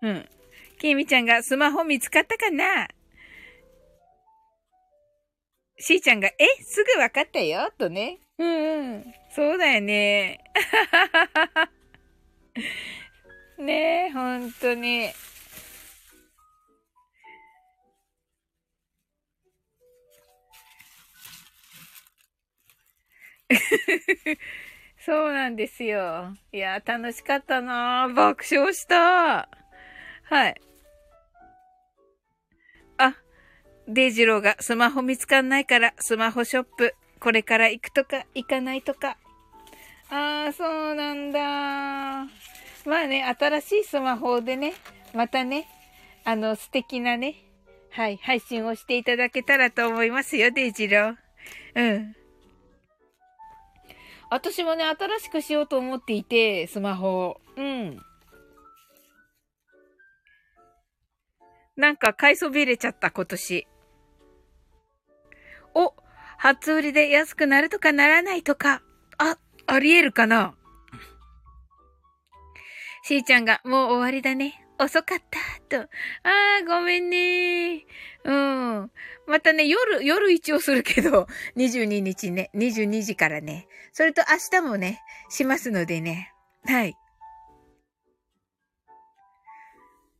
うん。きみちゃんがスマホ見つかったかな？しーちゃんが、え？すぐわかったよ？とね。うんうん。そうだよね。ねえ、ほんとに。そうなんですよ。いや、楽しかったな爆笑した。はい。あ、デイジローがスマホ見つかんないから、スマホショップ、これから行くとか、行かないとか。ああ、そうなんだ。まあね、新しいスマホでね、またね、あの、素敵なね、はい、配信をしていただけたらと思いますよ、デイジロー。うん。私もね、新しくしようと思っていて、スマホ。うん。なんか買いそびれちゃった、今年。お、初売りで安くなるとかならないとか。あ、ありえるかなしーちゃんが、もう終わりだね。遅かった、と。あー、ごめんね。またね、夜、夜一応するけど、22日ね、22時からね。それと明日もね、しますのでね。はい。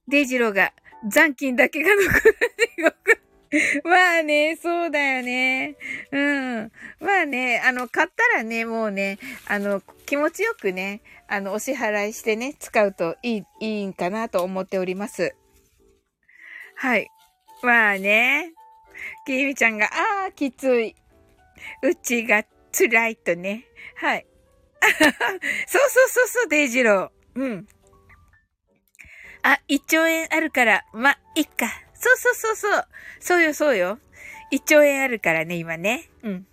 デイジローが、残金だけが残る地獄。まあね、そうだよね。うん。まあね、あの、買ったらね、もうね、あの、気持ちよくね、あの、お支払いしてね、使うといい、いいんかなと思っております。はい。まあね、きみちゃんが、ああ、きつい。うちが辛いとね。はい。そうそうそうそう、デイジロー。うん。あ、1兆円あるから、ま、いっか。そうそうそうそう。そうよ、そうよ。1兆円あるからね、今ね。うん。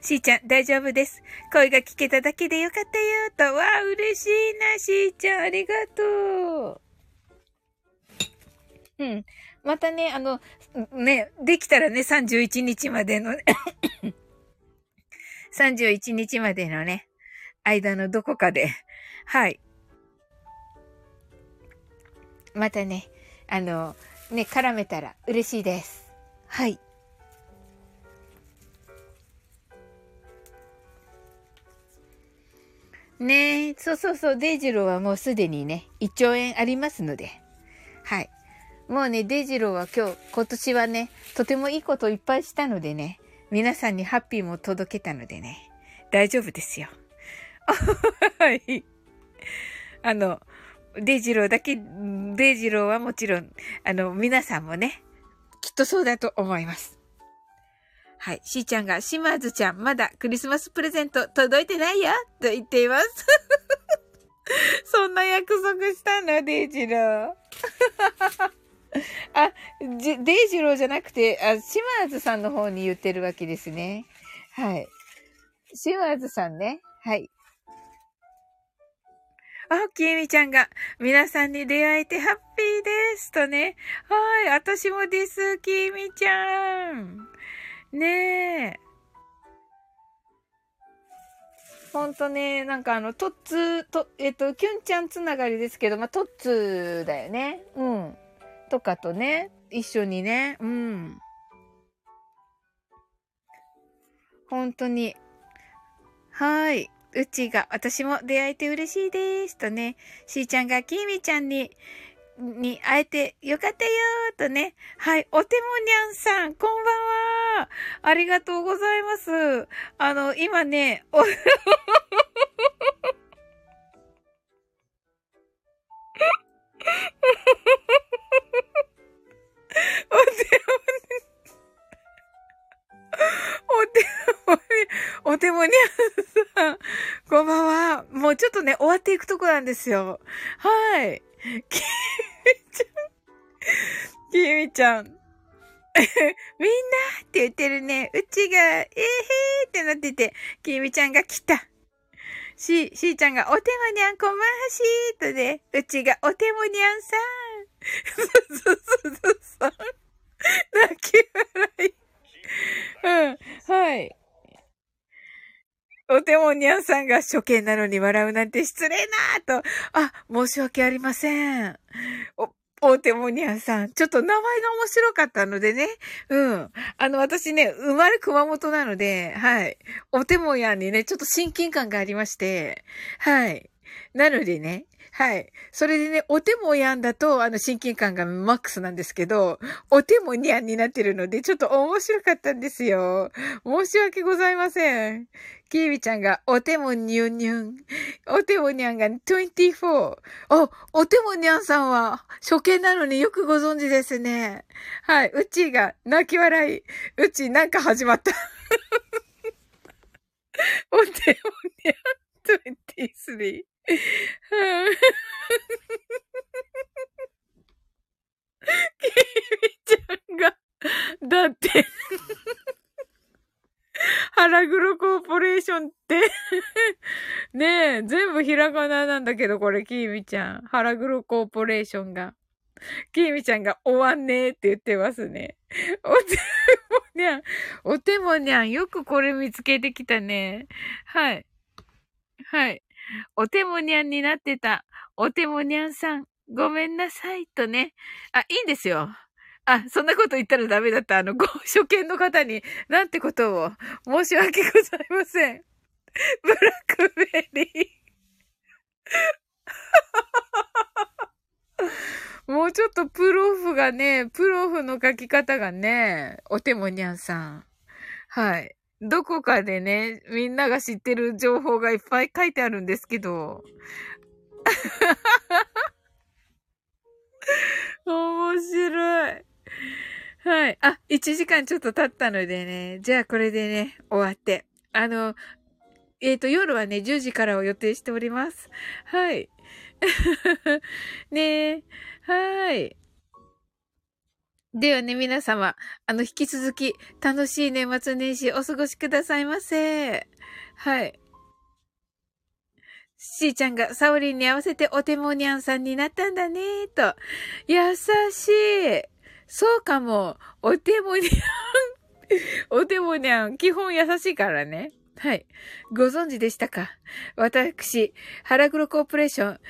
しーちゃん、大丈夫です。声が聞けただけでよかったよ、と。わあ、嬉しいな、しーちゃん。ありがとう。うん。またね、あの、ね、できたらね、31日までのね 31日までのね、間のどこかで、はい。またね、あの、ね、絡めたら嬉しいです。はい。ねえ、そうそうそう、デイジローはもうすでにね、1兆円ありますので。はい。もうね、デジローは今日、今年はね、とてもいいことをいっぱいしたのでね、皆さんにハッピーも届けたのでね、大丈夫ですよ。はい。あの、デジローだけ、デジローはもちろん、あの、皆さんもね、きっとそうだと思います。はい。しーちゃんが、シマーズちゃん、まだクリスマスプレゼント届いてないよと言っています。そんな約束したの、デイジロー。あ、デイジローじゃなくて、あ、シマーズさんの方に言ってるわけですね。はい。シマーズさんね。はい。あ、きみちゃんが、皆さんに出会えてハッピーです。とね。はい、私もです、きみちゃん。ねえ。ほんとね、なんかあの、トッツと、えっと、キュンちゃんつながりですけど、まあ、トッツだよね。うん。とかとね、一緒にね、うん。本当に。はい。うちが、私も出会えて嬉しいです。とね、しーちゃんがきみちゃんに、に会えてよかったよーとね。はい。おてもにゃんさん、こんばんは。ありがとうございます。あの、今ね、お、もにゃさん、こんばんは。もうちょっとね、終わっていくとこなんですよ。はい。きみちゃん。きみちゃん。みんなって言ってるね。うちが、えーへーってなってて、きみちゃんが来た。し、しーちゃんが、おてもにゃんこまはしーとね、うちが、おてもにゃんさん。すすすすさん。泣き笑い。うん、はい。おてもにゃんさんが初見なのに笑うなんて失礼なぁと。あ、申し訳ありません。お、おてもにゃんさん。ちょっと名前が面白かったのでね。うん。あの、私ね、生まれ熊本なので、はい。お手もやんにね、ちょっと親近感がありまして、はい。なのでね、はい。それでね、お手もやんだと、あの、親近感がマックスなんですけど、お手もにゃんになってるので、ちょっと面白かったんですよ。申し訳ございません。キービちゃんが、お手もにゅんにゅん。お手もにゃんが24。お、お手もにゃんさんは、初見なのによくご存知ですね。はい。うちが、泣き笑い。うち、なんか始まった。お手もにゃん23。キミちゃんが、だって腹黒コーポレーションってねえ、全部ひらがななんだけど、これ、キーミちゃん。腹黒コーポレーションが。キーミちゃんが終わんねーって言ってますね。お手もにゃん。お手もにゃん。よくこれ見つけてきたね。はい。はい。お手もにゃんになってた。お手もにゃんさん、ごめんなさい。とね。あ、いいんですよ。あ、そんなこと言ったらダメだった。あの、ご、初見の方に、なんてことを、申し訳ございません。ブラックベリー。もうちょっとプロフがね、プロフの書き方がね、お手もにゃんさん。はい。どこかでね、みんなが知ってる情報がいっぱい書いてあるんですけど。面白い。はい。あ、1時間ちょっと経ったのでね。じゃあこれでね、終わって。あの、えっ、ー、と、夜はね、10時からを予定しております。はい。ねえ。はい。ではね、皆様、あの、引き続き、楽しい年末年始お過ごしくださいませ。はい。しーちゃんがサオリンに合わせてお手もにゃんさんになったんだねと。優しい。そうかも。お手もにゃん。お手もにゃん。基本優しいからね。はい。ご存知でしたか？私、腹黒コーポレーション、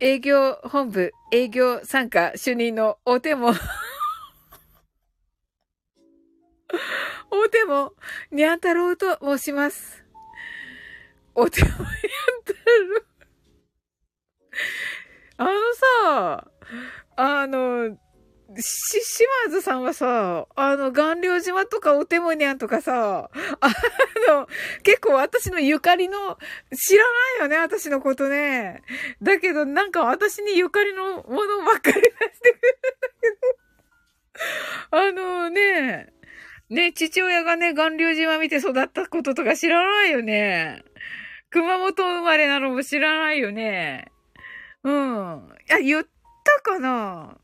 営業本部、営業参加主任のお手も お手も、にゃん太郎と申します。お手もにゃん太郎。あのさ、あの、し、島津さんはさ、あの、岩領島とかお手もにゃんとかさ、あの、結構私のゆかりの、知らないよね、私のことね。だけど、なんか私にゆかりのものばっかり出してくるんだけど、あのね、ね、父親がね、岩流島見て育ったこととか知らないよね。熊本生まれなのも知らないよね。うん。いや、言ったかな？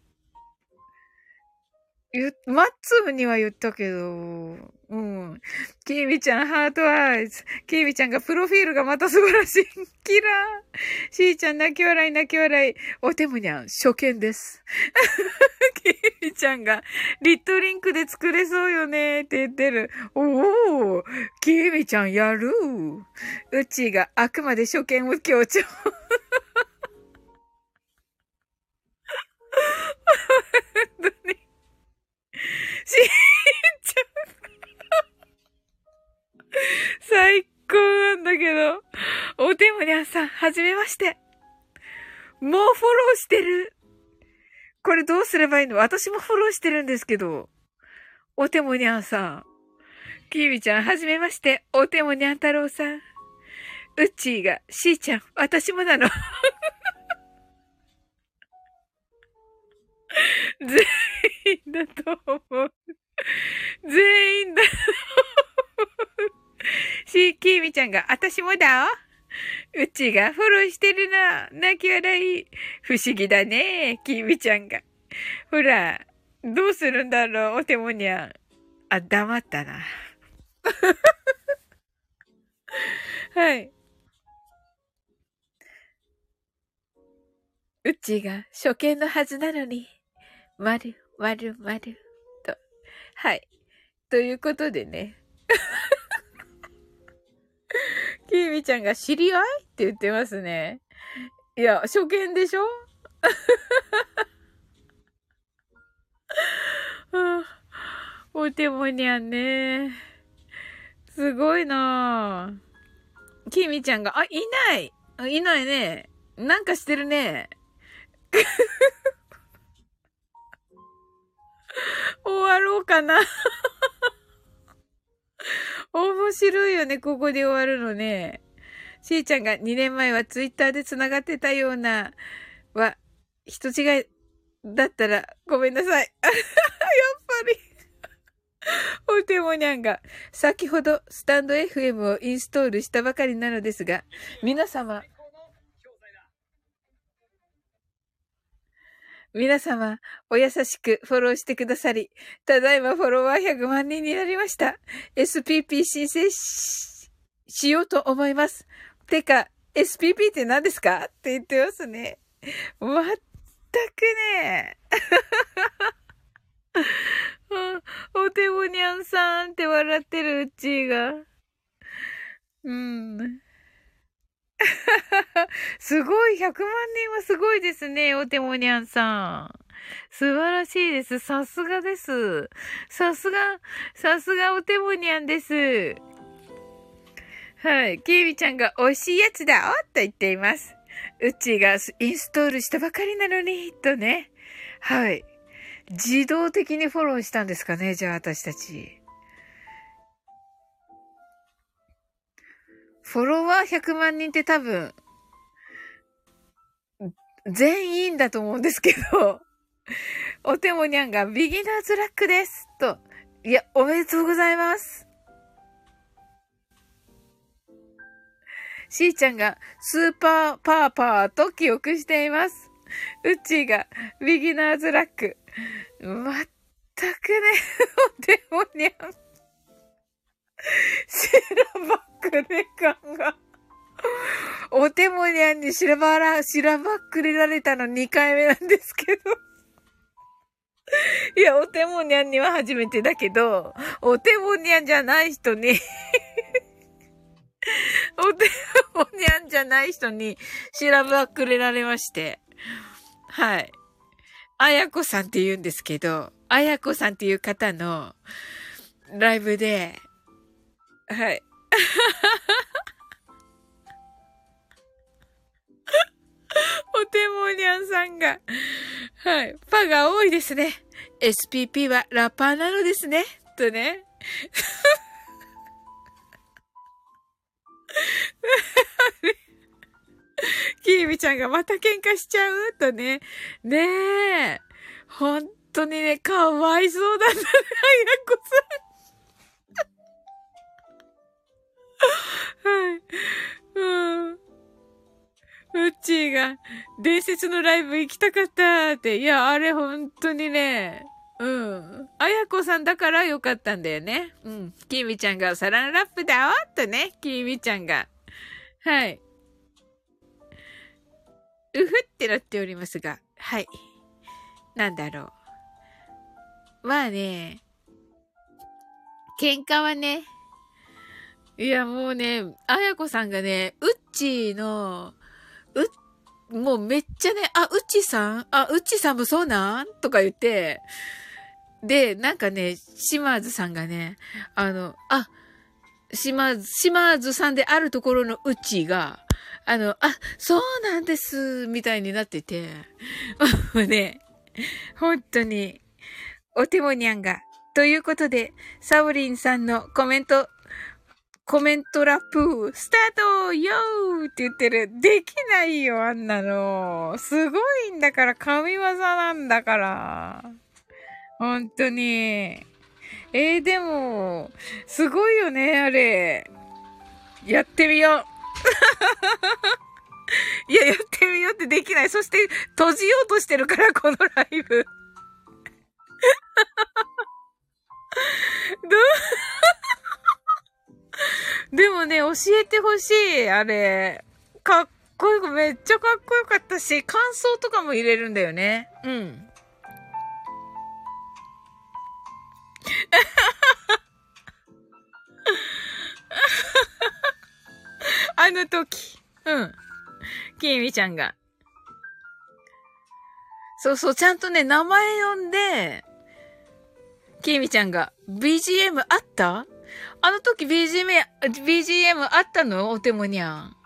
言、マッツーには言ったけど、うん。キービちゃん、ハートアイズ。キービちゃんがプロフィールがまた素晴らしい。キラー。シーちゃん、泣き笑い、泣き笑い。おてむにゃん、初見です。キービちゃんが、リットリンクで作れそうよねって言ってる。おー、キービちゃんやるうちがあくまで初見を強調。本当に。しんちゃん。最高なんだけど。お手もにゃんさん、はじめまして。もうフォローしてる。これどうすればいいの？私もフォローしてるんですけど。お手もにゃんさん。きービちゃん、はじめまして。お手もにゃん太郎さん。うっちーが、しーちゃん、私もなの。全員だと思う。全員だと思う。し、きみちゃんが、あたしもだうちがフォローしてるな。泣き笑い。不思議だね。きみちゃんが。ほら、どうするんだろう、お手もにゃん。あ、黙ったな。はい。うちが初見のはずなのに。まる、まる、まる、と。はい。ということでね。きみちゃんが知り合いって言ってますね。いや、初見でしょ？お手もにゃんね。すごいなぁ。きみちゃんが、あ、いないいないね。なんかしてるね。終わろうかな。面白いよね、ここで終わるのね。しーちゃんが2年前はツイッターで繋がってたような、は、人違いだったらごめんなさい。やっぱり。おてもにゃんが、先ほどスタンド FM をインストールしたばかりなのですが、皆様、皆様、お優しくフォローしてくださり、ただいまフォロワー100万人になりました。SPP 申請し、しようと思います。てか、SPP って何ですか？って言ってますね。まったくね。お手もにゃんさんって笑ってるうちが。うん。すごい、100万人はすごいですね、おてもにゃんさん。素晴らしいです。さすがです。さすが、さすがおてもにゃんです。はい。きーみちゃんが美味しいやつだおと言っています。うちがインストールしたばかりなのに、とね。はい。自動的にフォローしたんですかねじゃあ私たち。フォロワー100万人って多分、全員だと思うんですけど、おてもにゃんがビギナーズラックです。と、いや、おめでとうございます。しーちゃんがスーパーパーパーと記憶しています。うっちーがビギナーズラック。まったくね、おてもにゃん。しらばっくれ感が。おてもにゃんにしらばら、しらばっくれられたの2回目なんですけど。いや、おてもにゃんには初めてだけど、おてもにゃんじゃない人におてもにゃんじゃない人にしらばっくれられまして。はい。あやこさんって言うんですけど、あやこさんっていう方のライブで、はい。おてもにゃんさんが、はい。パが多いですね。SPP はラッパーなのですね。とね。キービちゃんがまた喧嘩しちゃう？とね。ねえ。本当にね、かわいそうだな、あやこさん。はい。うん。うっちーが、伝説のライブ行きたかったって。いや、あれ本当にね、うん。あやこさんだからよかったんだよね。うん。きみちゃんがサランラップだわとね、きみちゃんが。はい。うふってなっておりますが、はい。なんだろう。まあね、喧嘩はね、いやもうね、あやこさんがね、うっちーの、う、もうめっちゃね、あ、うっちさん？あ、うっちさんもそうなん？とか言って、で、なんかね、島津さんがね、あの、あ、島津、島津さんであるところのうちが、あの、あ、そうなんです、みたいになってて、もうね、本当に、お手もにゃんが、ということで、サウリンさんのコメントコメントラップ、スタートよーって言ってる。できないよ、あんなの。すごいんだから、神業なんだから。本当に。えー、でも、すごいよね、あれ。やってみよう。いや、やってみようってできない。そして、閉じようとしてるから、このライブ。どう？でもね、教えてほしい、あれ。かっこよく、めっちゃかっこよかったし、感想とかも入れるんだよね。うん。あの時。うん。きみちゃんが。そうそう、ちゃんとね、名前呼んで、きみちゃんが、BGM あった？あの時 BGM、BGM あったの？お手もにゃん。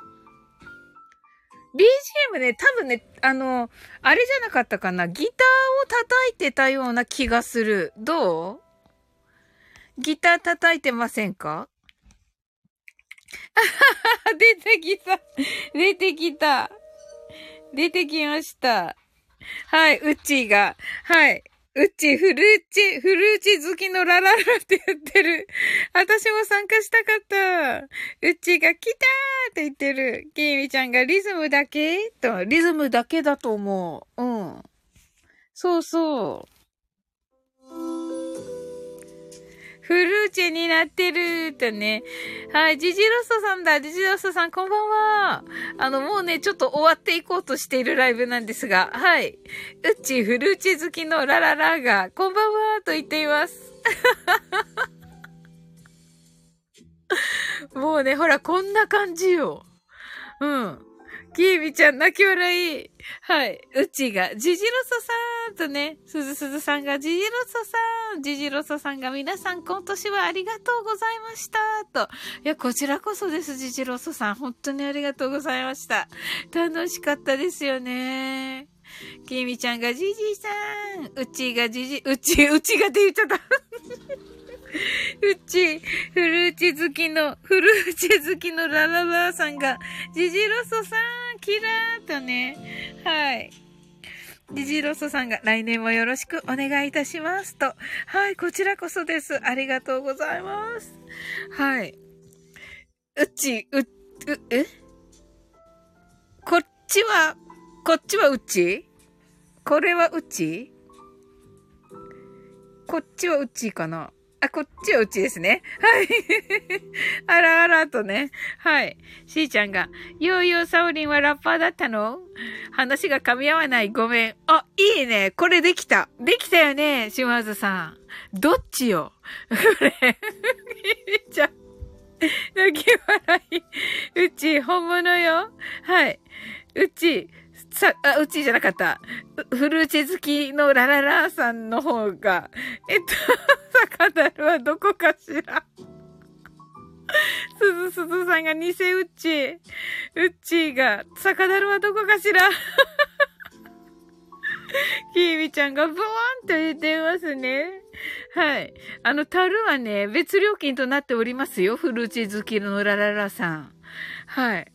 BGM ね、多分ね、あの、あれじゃなかったかな？ギターを叩いてたような気がする。どう？ギター叩いてませんか？出てきた。出てきた。出てきました。はい、うちーが。はい。うち、フルーチ、フルーチ好きのラララって言ってる。私も参加したかった。うちが来たーって言ってる。きみちゃんがリズムだけ？と、リズムだけだと思う。うん。そうそう。フルーチェになってるとね。はい、ジジロストさんだ。ジジロストさん、こんばんは。あの、もうね、ちょっと終わっていこうとしているライブなんですが、はい。うち、フルーチェ好きのラララが、こんばんは、と言っています。もうね、ほら、こんな感じよ。うん。キービちゃん泣き笑い。はい。うちが、ジジロソさんとね、すずすずさんが、ジジロソさん、ジジロソさんが、皆さん今年はありがとうございました。と。いや、こちらこそです、ジジロソさん。本当にありがとうございました。楽しかったですよね。きみちゃんがジジさん、うちがジジ、うち、うちがって言っちゃった。うち、フルーチ好きの、フルーチ好きのラララさんが、ジジロソさん、キラーとね、はい。ジジロソさんが来年もよろしくお願いいたしますと。はい、こちらこそです。ありがとうございます。はい。うち、う、う、え？こっちは、こっちはうち？これはうち？こっちはうちかな？あ、こっちはうちですね。はい。あらあらとね。はい。しーちゃんが、ヨーヨーサオリンはラッパーだったの？話が噛み合わない。ごめん。あ、いいね。これできた。できたよね、島津さん。どっちよ？これ。じゃ、泣き笑い。うち、本物よ。はい。うち、さ、あ、うちじゃなかった。フルーチェ好きのラララーさんの方が、えっと、坂ダルはどこかしら？すずすずさんが偽うち。うちが、坂ダルはどこかしら？きーみちゃんがブーンと言ってますね。はい。あの、樽はね、別料金となっておりますよ。フルーチ好きのラララさん。はい。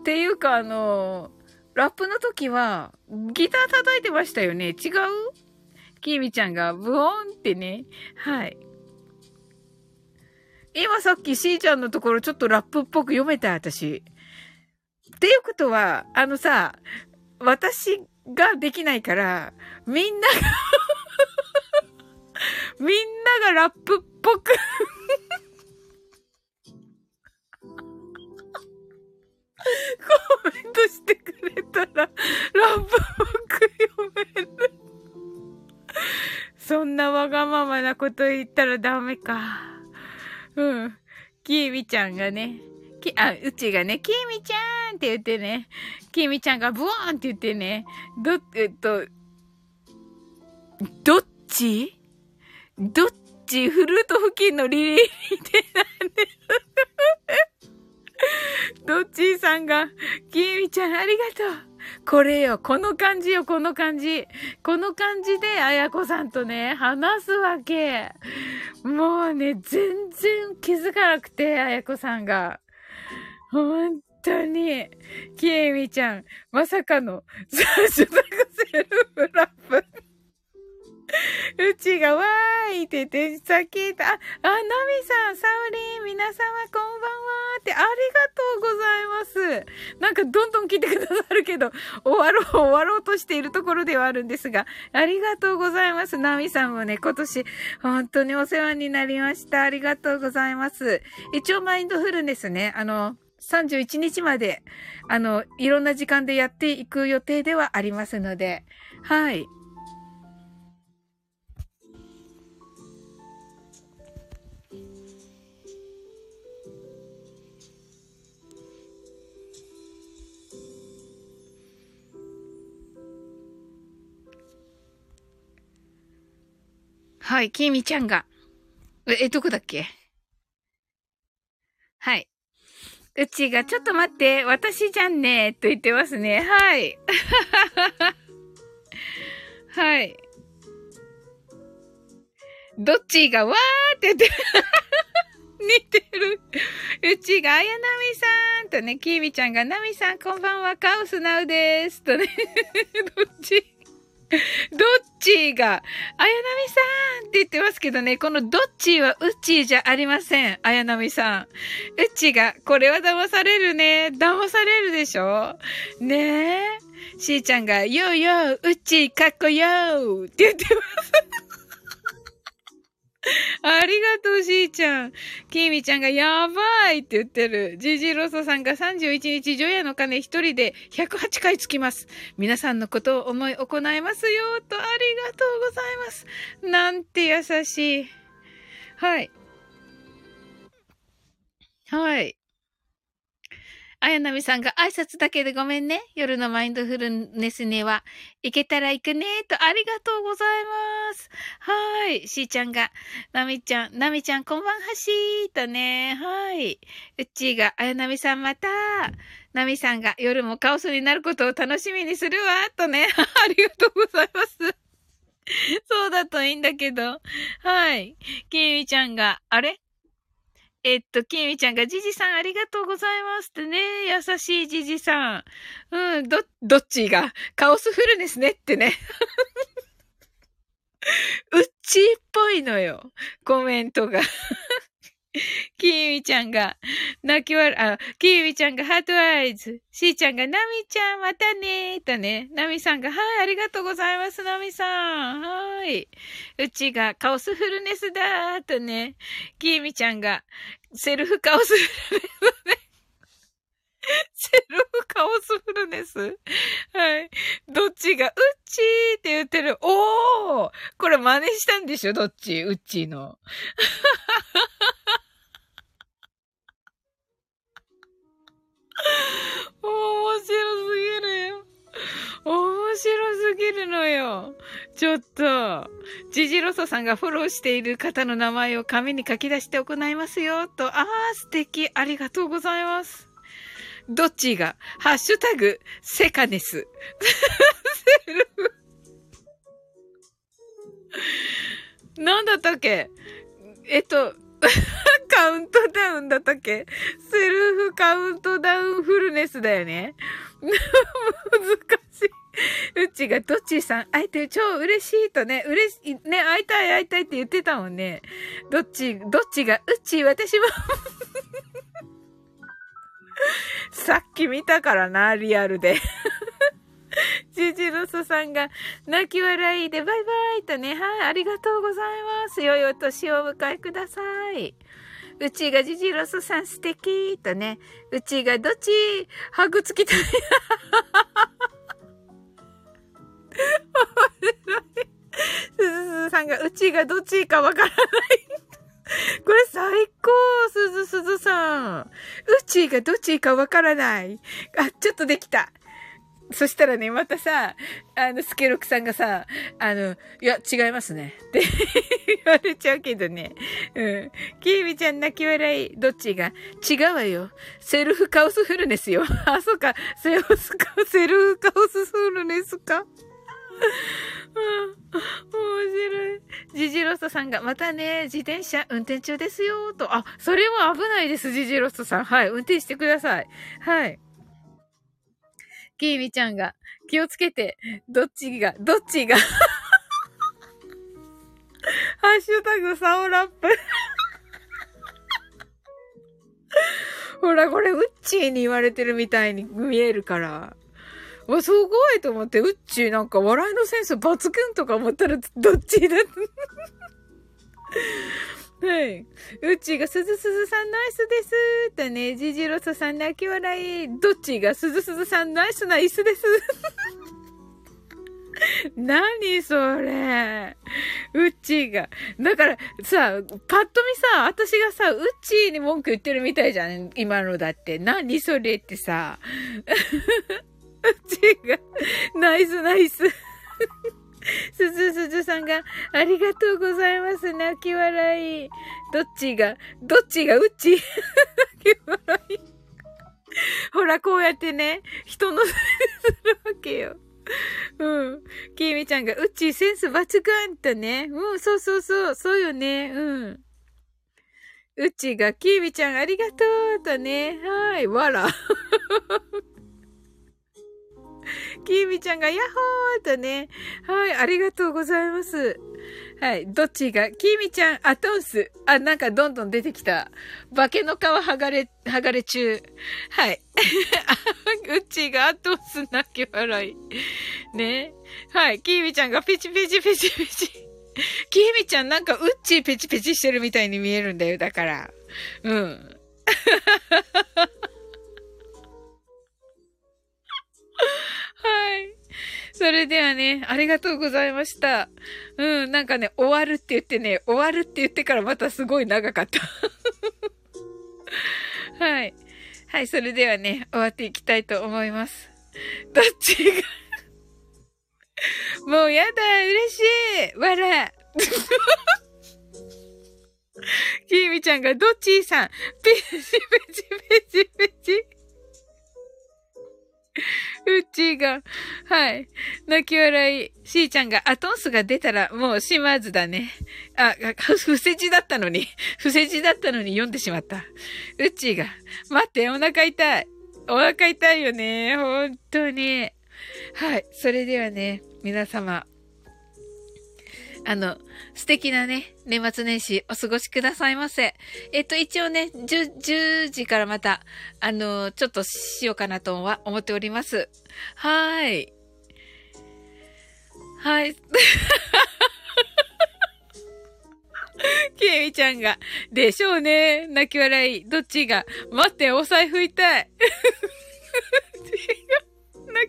っていうか、あのラップの時は、ギター叩いてましたよね違う？キーミちゃんがブオーンってね。はい。今さっきしーちゃんのところちょっとラップっぽく読めた、私。っていうことは、あのさ、私ができないから、みんながみんながラップっぽくコメントしてくれたら、ラップボック読める。そんなわがままなこと言ったらダメか。うん。きーみちゃんがね、き、あ、うちがね、きーみちゃんって言ってね、きーみちゃんがブワーンって言ってね、ど、えっと、どっち？どっち？フルート付近のリリーってなんでどっちーさんが、きーみちゃんありがとう。これよ、この感じよ、この感じ。この感じで、あやこさんとね、話すわけ。もうね、全然気づかなくて、あやこさんが。本当に、きえみちゃん、まさかの、最初だセルフラップ。うちがわーいって言って、さっき言った、あ、あ、ナミさん、サウリン、皆様こんばんはってありがとうございます。なんかどんどん来てくださるけど、終わろう、終わろうとしているところではあるんですが、ありがとうございます。ナミさんもね、今年、本当にお世話になりました。ありがとうございます。一応マインドフルネスね、あの、31日まで、あの、いろんな時間でやっていく予定ではありますので、はい。はい、きみちゃんが。え、どこだっけ？はい。うちが、ちょっと待って、私じゃんね、と言ってますね。はい。はい。どっちが、わーって言って 似てる。うちが、あやなみさんとね、きみちゃんが、なみさんこんばんは、カオスナウです。とね、どっち？どっちが、あやなみさんって言ってますけどね、このどっちはうっちーじゃありません。あやなみさん。うっちーが、これは騙されるね。騙されるでしょねえ。しーちゃんが、よーよー、うっちーかっこよーって言ってます。ありがとう、しーちゃん。きみちゃんがやばいって言ってる。ジジロソさんが31日、ジョヤの鐘一人で108回つきます。皆さんのことを思い行いますよ、とありがとうございます。なんて優しい。はい。はい。あやなみさんが挨拶だけでごめんね。夜のマインドフルネスには、行けたら行くねとありがとうございます。はい。しーちゃんが、なみちゃん、なみちゃんこんばんはしーとね。はい。うっちーが、あやなみさんまた。なみさんが、夜もカオスになることを楽しみにするわとね。ありがとうございます。そうだといいんだけど。はい。きみちゃんが、あれ？えっと、きみちゃんが、じじさんありがとうございますってね。優しいじじさん。うん、ど、どっちが、カオスフルネスねってね。うっちーっぽいのよ。コメントが。キーミちゃんが、泣き笑、あ、キーミちゃんが heart eyes。シーちゃんが、ナミちゃんまたねーとね。ナミさんが、はい、ありがとうございます、ナミさん。はい。うちが、カオスフルネスだーとね。キーミちゃんが、セルフカオスフルネスね。セルフカオスフルネスはい。どっちが、うっちーって言ってる。おーこれ真似したんでしょどっち？うっちーの。面白すぎるよ。面白すぎるのよ。ちょっと、ジジロソさんがフォローしている方の名前を紙に書き出して行いますよ。と、あー、素敵。ありがとうございます。どっちが、ハッシュタグ、セカネス。セルフ。なんだったっけ？えっと、カウントダウンだったっけ？セルフカウントダウンフルネスだよね。難しい。うちがどっちさん、会えて超嬉しいとね、嬉しい、ね、会いたい会いたいって言ってたもんね。どっち、どっちが、うち、私も さっき見たからな、リアルで。ジジロソさんが泣き笑いでバイバイとね、はい、ありがとうございます。良いお年をお迎えください。うちがジジロソさん素敵とね、うちがどっちハグつきた い。すずすずさんがうちがどっちかわからない これ最高すずすずさん。うちがどっちかわからない。あ、ちょっとできた。そしたらね、またさ、あの、スケロクさんがさ、あの、いや、違いますね。って 言われちゃうけどね。うん。キーミちゃん泣き笑い。どっちが？違うわよ。セルフカオスフルネスよ。あ、そうか。セルフカ、セルフカオスフルネスか。面白い。ジジロストさんが、またね、自転車運転中ですよ、と。あ、それは危ないです、ジジロストさん。はい、運転してください。はい。キーミちゃんが、気をつけて、どっちが、どっちがハッシュタグサオラップほら、これ、ウッチーに言われてるみたいに見えるから。わ、すごいと思って、ウッチーなんか笑いのセンス抜群とか思ったら、どっちだ？はい。うちがすずすずさんナイスですってね、ジジロソさん泣き笑い。どっちがすずすずさんナイスな椅子です。何それ。うちが。だからさ、パッと見さ、私がさ、うちに文句言ってるみたいじゃん。今のだって。何それってさ。うちが、ナイスナイス。すずすずさんが、ありがとうございます。泣き笑い。どっちが、どっちがうち？泣き笑い。ほら、こうやってね、人のせいするわけよ。うん。きみちゃんが、うちセンス抜群とね。うん、そうそうそう、そうよね。うん。うちが、きみちゃんありがとうとね。はい、わら。きーみちゃんが、ヤッホーとね。はい、ありがとうございます。はい、どっちが、きーみちゃん、アトンス。あ、なんかどんどん出てきた。化けの皮剥がれ、剥がれ中。はい。うっちーがアトンス泣き笑い。ね。はい、きーみちゃんがピチピチピチピチ。きーみちゃんなんかうっちーペチペチしてるみたいに見えるんだよ、だから。うん。はい。それではね、ありがとうございました。うん、なんかね、終わるって言ってね、終わるって言ってからまたすごい長かった。はい。はい、それではね、終わっていきたいと思います。どっちがもうやだ、嬉しい笑。きみちゃんが、どっちさん、ペチペチペチペチ。うちが、はい。泣き笑い。しーちゃんが、アトンスが出たらもう島津だね。あ、伏せ字だったのに、伏せ字だったのに読んでしまった。うちが、待って、お腹痛い。お腹痛いよね。本当に。はい。それではね、皆様、あの、素敵なね、年末年始お過ごしくださいませ。えっと、一応ね、10, 10時からまた、あの、ちょっとしようかなとは思っております。はーい。はい。きえみちゃんが、でしょうね。泣き笑い。どっちが、待って、お財布痛い。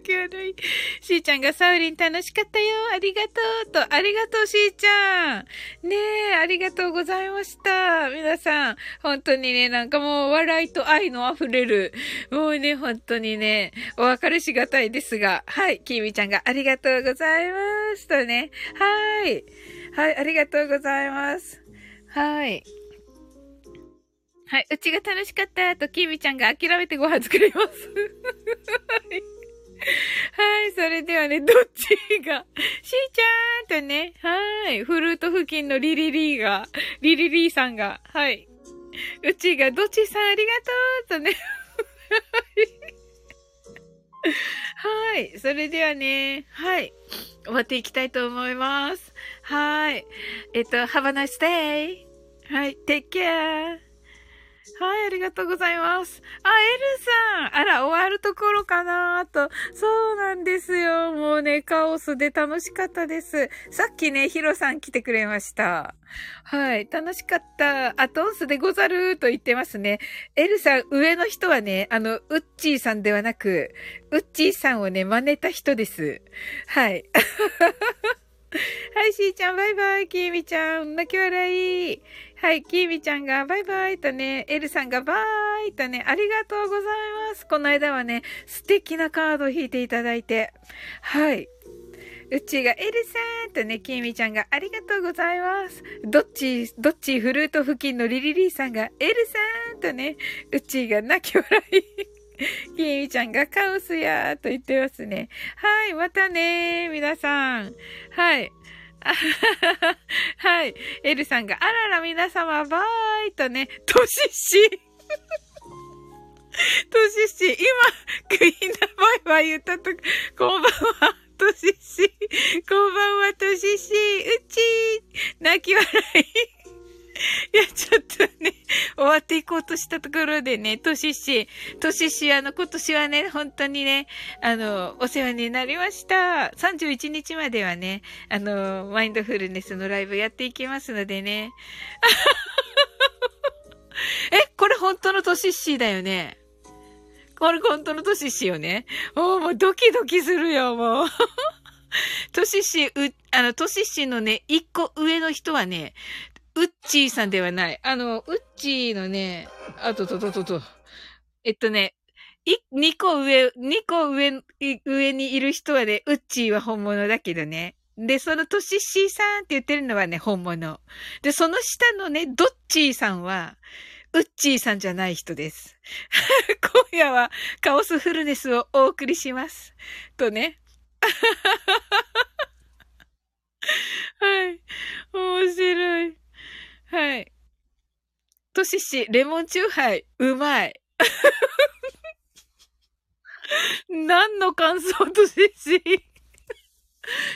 泣き笑い。しーちゃんがサウリン楽しかったよ。ありがとう。と、ありがとう、しーちゃん。ねえ、ありがとうございました。皆さん、本当にね、なんかもう笑いと愛の溢れる。もうね、本当にね、お別れしがたいですが。はい、きみちゃんがありがとうございます。とね。はい。はい、ありがとうございます。はい。はい。うちが楽しかったと、きみちゃんが諦めてご飯作ります。はい。はい、それではね、どっちが、しーちゃんとね、はい、フルート付近のリリリーが、リリリーさんが、はい、うちが、どっちさんありがとうとね、はい。それではね、はい。終わっていきたいと思います。はい。えっと、have a nice day. はい。take care. はい、ありがとうございます。あ、エルさんあら、終わるところかなと。そうなんですよ。もうね、カオスで楽しかったです。さっきね、ヒロさん来てくれました。はい、楽しかった。アトンスでござると言ってますね。エルさん、上の人はね、あの、ウッチーさんではなく、ウッチーさんをね、真似た人です。はい。はい、しーちゃん、バイバイ。きーみちゃん、泣き笑い。はい、きーみちゃんがバイバイとね、エルさんがバーイとね、ありがとうございます。この間はね、素敵なカードを引いていただいて、はい。うちがエルさんとね、きーみちゃんがありがとうございます。どっち、どっちフルート付近のリリリーさんがエルさんとね、うちが泣き笑い。きーみちゃんがカオスやーと言ってますね。はい、またねー、皆さん。はい。はい。エルさんが、あらら皆様、バーイとね、トシシ。トシシ、今、クイーンなバイバイ言ったとこんばんは、トシシ。こんばんは、トシシ。うち泣き笑い。いや、ちょっとね、終わっていこうとしたところでね、トシッシ、トシシ、あの、今年はね、本当にね、あの、お世話になりました。31日まではね、あの、マインドフルネスのライブやっていきますのでね。え、これ本当のトシッシだよね。これ本当のトシッシーよね。おもうドキドキするよ、もう。トシッシ、う、あの、トシッシのね、一個上の人はね、ウッチーさんではない。あの、ウッチーのね、あととととと。えっとね、い、2個上、2個上、上にいる人はね、ウッチーは本物だけどね。で、そのトシッシーさんって言ってるのはね、本物。で、その下のね、ドッチーさんは、ウッチーさんじゃない人です。今夜はカオスフルネスをお送りします。とね。はい。面白い。はい。としし、レモンチューハイ、うまい。何の感想としし。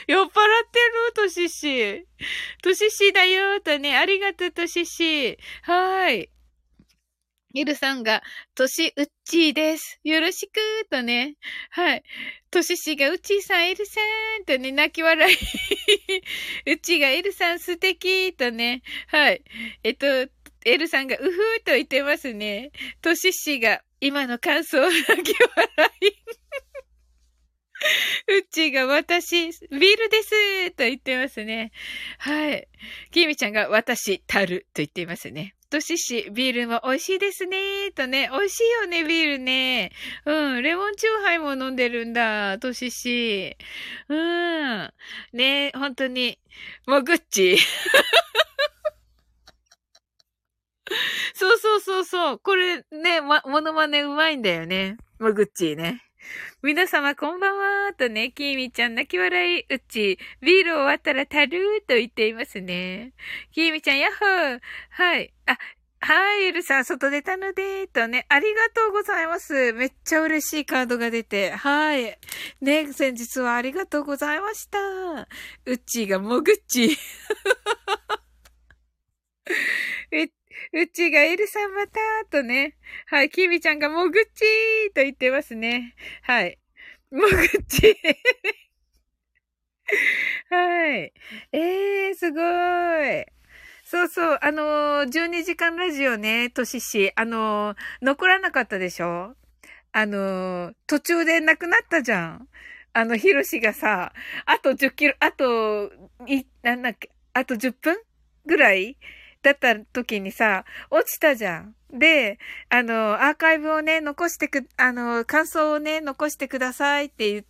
酔っ払ってる？としし。とししだよーとね、ありがとうとしし。はーい。ゆるさんが、としうっちーです。よろしくーとね。はい。とししが、うちーさん、エルさんとね、泣き笑い。うちが、エルさん素敵とね。はい。えっと、エルさんが、うふーと言ってますね。とししが、今の感想を、泣き笑い。うちが私、ビールですと言ってますね。はい。きみちゃんが私、たると言っていますね。としし、ビールも美味しいですね。とね、美味しいよね、ビールね。うん、レモンチューハイも飲んでるんだ、としし。うん。ね、本当に。もうグッチ。そうそうそうそう。これね、ま、モノマネうまいんだよね。もぐっちーね。皆様こんばんはとね、きーみちゃん泣き笑い、うち、ビール終わったらたるーと言っていますね。きーみちゃん、やっほーはい。あ、はい、エルさん、外出たのでー、とね、ありがとうございます。めっちゃ嬉しいカードが出て、はい。ね、先日はありがとうございました。うっちーがもぐっちー。え、うちがエルさんまたとね。はい、キミちゃんがもぐっちーと言ってますね。はい。もぐっちー。はい。えー、すごい。そうそう、あのー、12時間ラジオね、としし、あのー、残らなかったでしょ？あのー、途中でなくなったじゃん。あの、ヒロシがさ、あと10キロ、あと、い、なんだっけ、あと10分ぐらいだった時にさ、落ちたじゃん。で、あの、アーカイブをね、残してく、あの、感想をね、残してくださいって言っ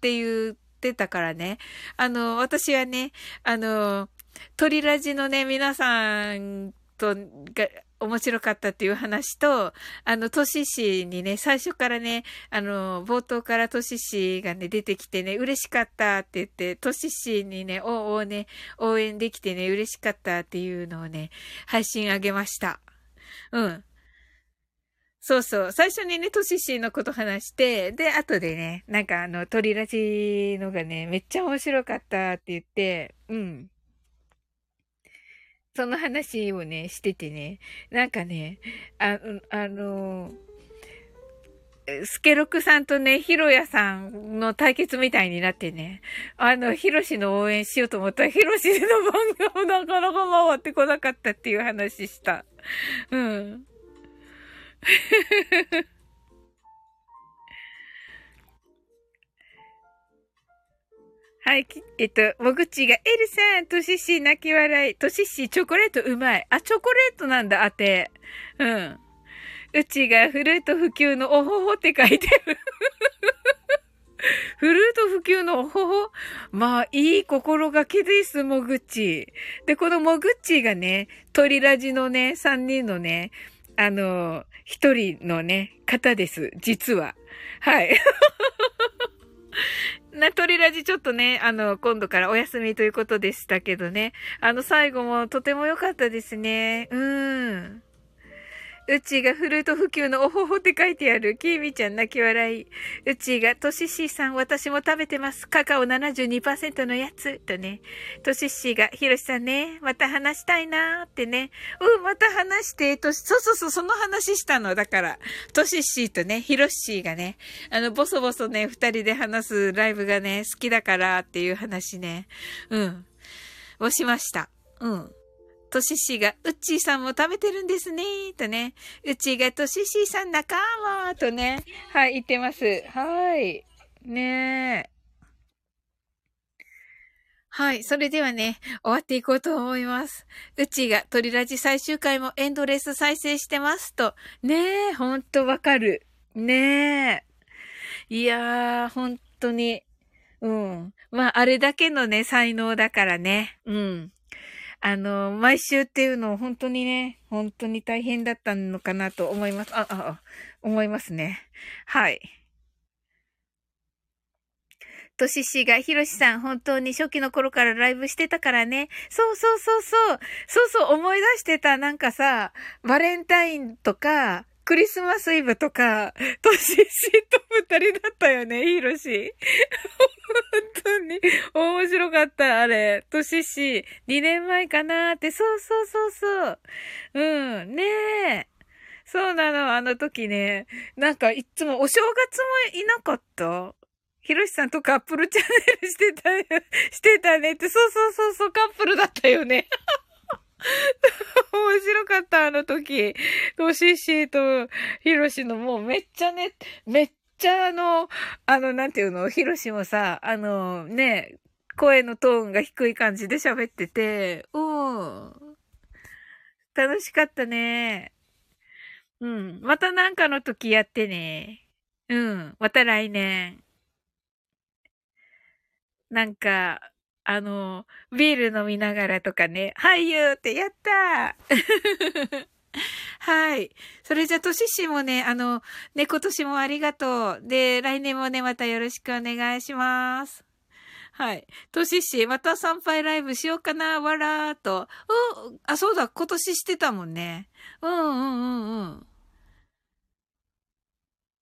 て言ってたからね。あの、私はね、あの、鳥ラジのね、皆さんと、が、面白かったっていう話と、あの、トシシにね、最初からね、あの、冒頭からトシシがね、出てきてね、嬉しかったって言って、トシシにね、おおね、応援できてね、嬉しかったっていうのをね、配信あげました。うん。そうそう。最初にね、トシシのこと話して、で、後でね、なんかあの、鳥ラジのがね、めっちゃ面白かったって言って、うん。その話をね、しててね、なんかね、あ、あの、スケロクさんとね、ヒロヤさんの対決みたいになってね、あの、ヒロシの応援しようと思ったら、ヒロシの番組もなかなか回ってこなかったっていう話した。うん。はい、えっと、もぐちが、エルさん、トシシ泣き笑い、トシシチョコレートうまい。あ、チョコレートなんだ、あて。うん。うちがフルート普及のおほほって書いてる。フルート普及のおほほ？まあ、いい心がけです、もぐち。で、このもぐちがね、鳥ラジのね、三人のね、あの、一人のね、方です、実は。はい。な、鳥ラジちょっとね、あの、今度からお休みということでしたけどね。あの、最後もとても良かったですね。うん。うちがフルート普及のおほほって書いてある。きーみちゃん泣き笑い。うちが、とししーさん、私も食べてます。カカオ72%のやつ。とね。とししーが、ひろしさんね、また話したいなーってね。うん、また話して、とそうそうそう、その話したの。だから、とししーとね、ひろしーがね、あの、ボソボソね、二人で話すライブがね、好きだからっていう話ね。うん。をしました。うん。とししが、うっちーさんも食べてるんですね、とね。うちーがとししさん仲間とね。はい、言ってます。はい。ねえ。はい。それではね、終わっていこうと思います。うちが鳥ラジ最終回もエンドレス再生してますと。ねえ、ほんとわかる。ねえ。いやー、本当に。うん。まあ、あれだけのね、才能だからね。うん。あの、毎週っていうのを本当にね、本当に大変だったのかなと思います。あ、あ、思いますね。はい。とししが、ひろしさん、本当に初期の頃からライブしてたからね。そうそうそうそう。そうそう、思い出してた。なんかさ、バレンタインとか、クリスマスイブとか、トシと二人だったよね、ヒロシ。本当に面白かった、あれ。トシシ、2年前かなーって、そうそうそうそう。うん、ねえ。そうなの、あの時ね。なんか、いつもお正月もいなかった？ひろしさんとカップルチャンネルしてた、してたねって、そうそうそうそう、カップルだったよね。面白かった、あの時。トシシとヒロシのもうめっちゃね、めっちゃあの、あの、なんていうの、ヒロシもさ、あの、ね、声のトーンが低い感じで喋ってて、うん。楽しかったね。うん。またなんかの時やってね。うん。また来年。なんか、あの、ビール飲みながらとかね、俳優ってやったー はい。それじゃ、とししもね、あの、ね、今年もありがとう。で、来年もね、またよろしくお願いします。はい。としし、また参拝ライブしようかな、わらーと。うん、あ、そうだ、今年してたもんね。うんうんうんうん。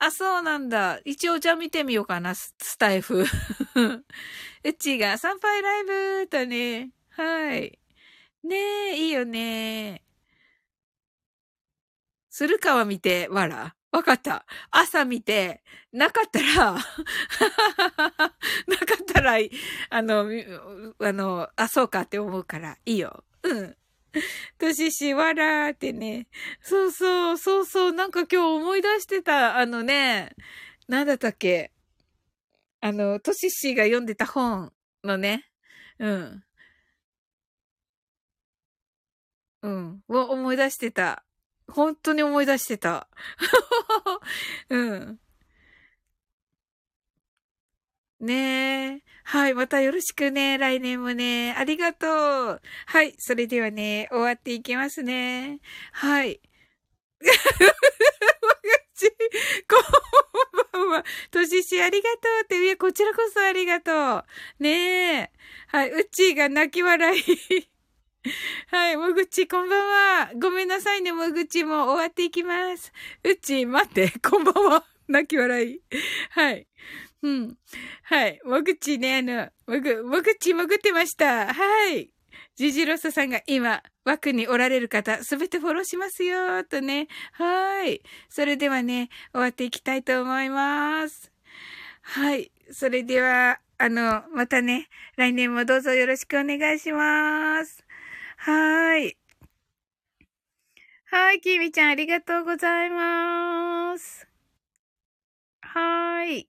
あ、そうなんだ。一応じゃあ見てみようかな、スタイフ。うちが参拝ライブとね。はい。ねえ、いいよね。するかは見て、わら。わかった。朝見て、なかったら なかったら、あの、あの、あ、そうかって思うから、いいよ。うん。としし、わらーってね。そうそう、そうそう、なんか今日思い出してた、あのね、なんだったっけ？あの、とししが読んでた本のね、うん。うん。を思い出してた。本当に思い出してた。うん。ねえ。はい。またよろしくね。来年もね。ありがとう。はい。それではね、終わっていきますね。はい。こんばんは。とししありがとうって。いや、こちらこそありがとう。ねえ。はい。うっちーが泣き笑い。はい、もぐち、こんばんは。ごめんなさいね、もぐちも終わっていきます。うち、待って、こんばんは。泣き笑い。はい。うん。はい。もぐちね、あの、もぐ、もぐち潜ってました。はい。ジジロサさんが今、枠におられる方、すべてフォローしますよ、とね。はい。それではね、終わっていきたいと思います。はい。それでは、あの、またね、来年もどうぞよろしくお願いします。はーい。はい、きみちゃんありがとうございます。はーい。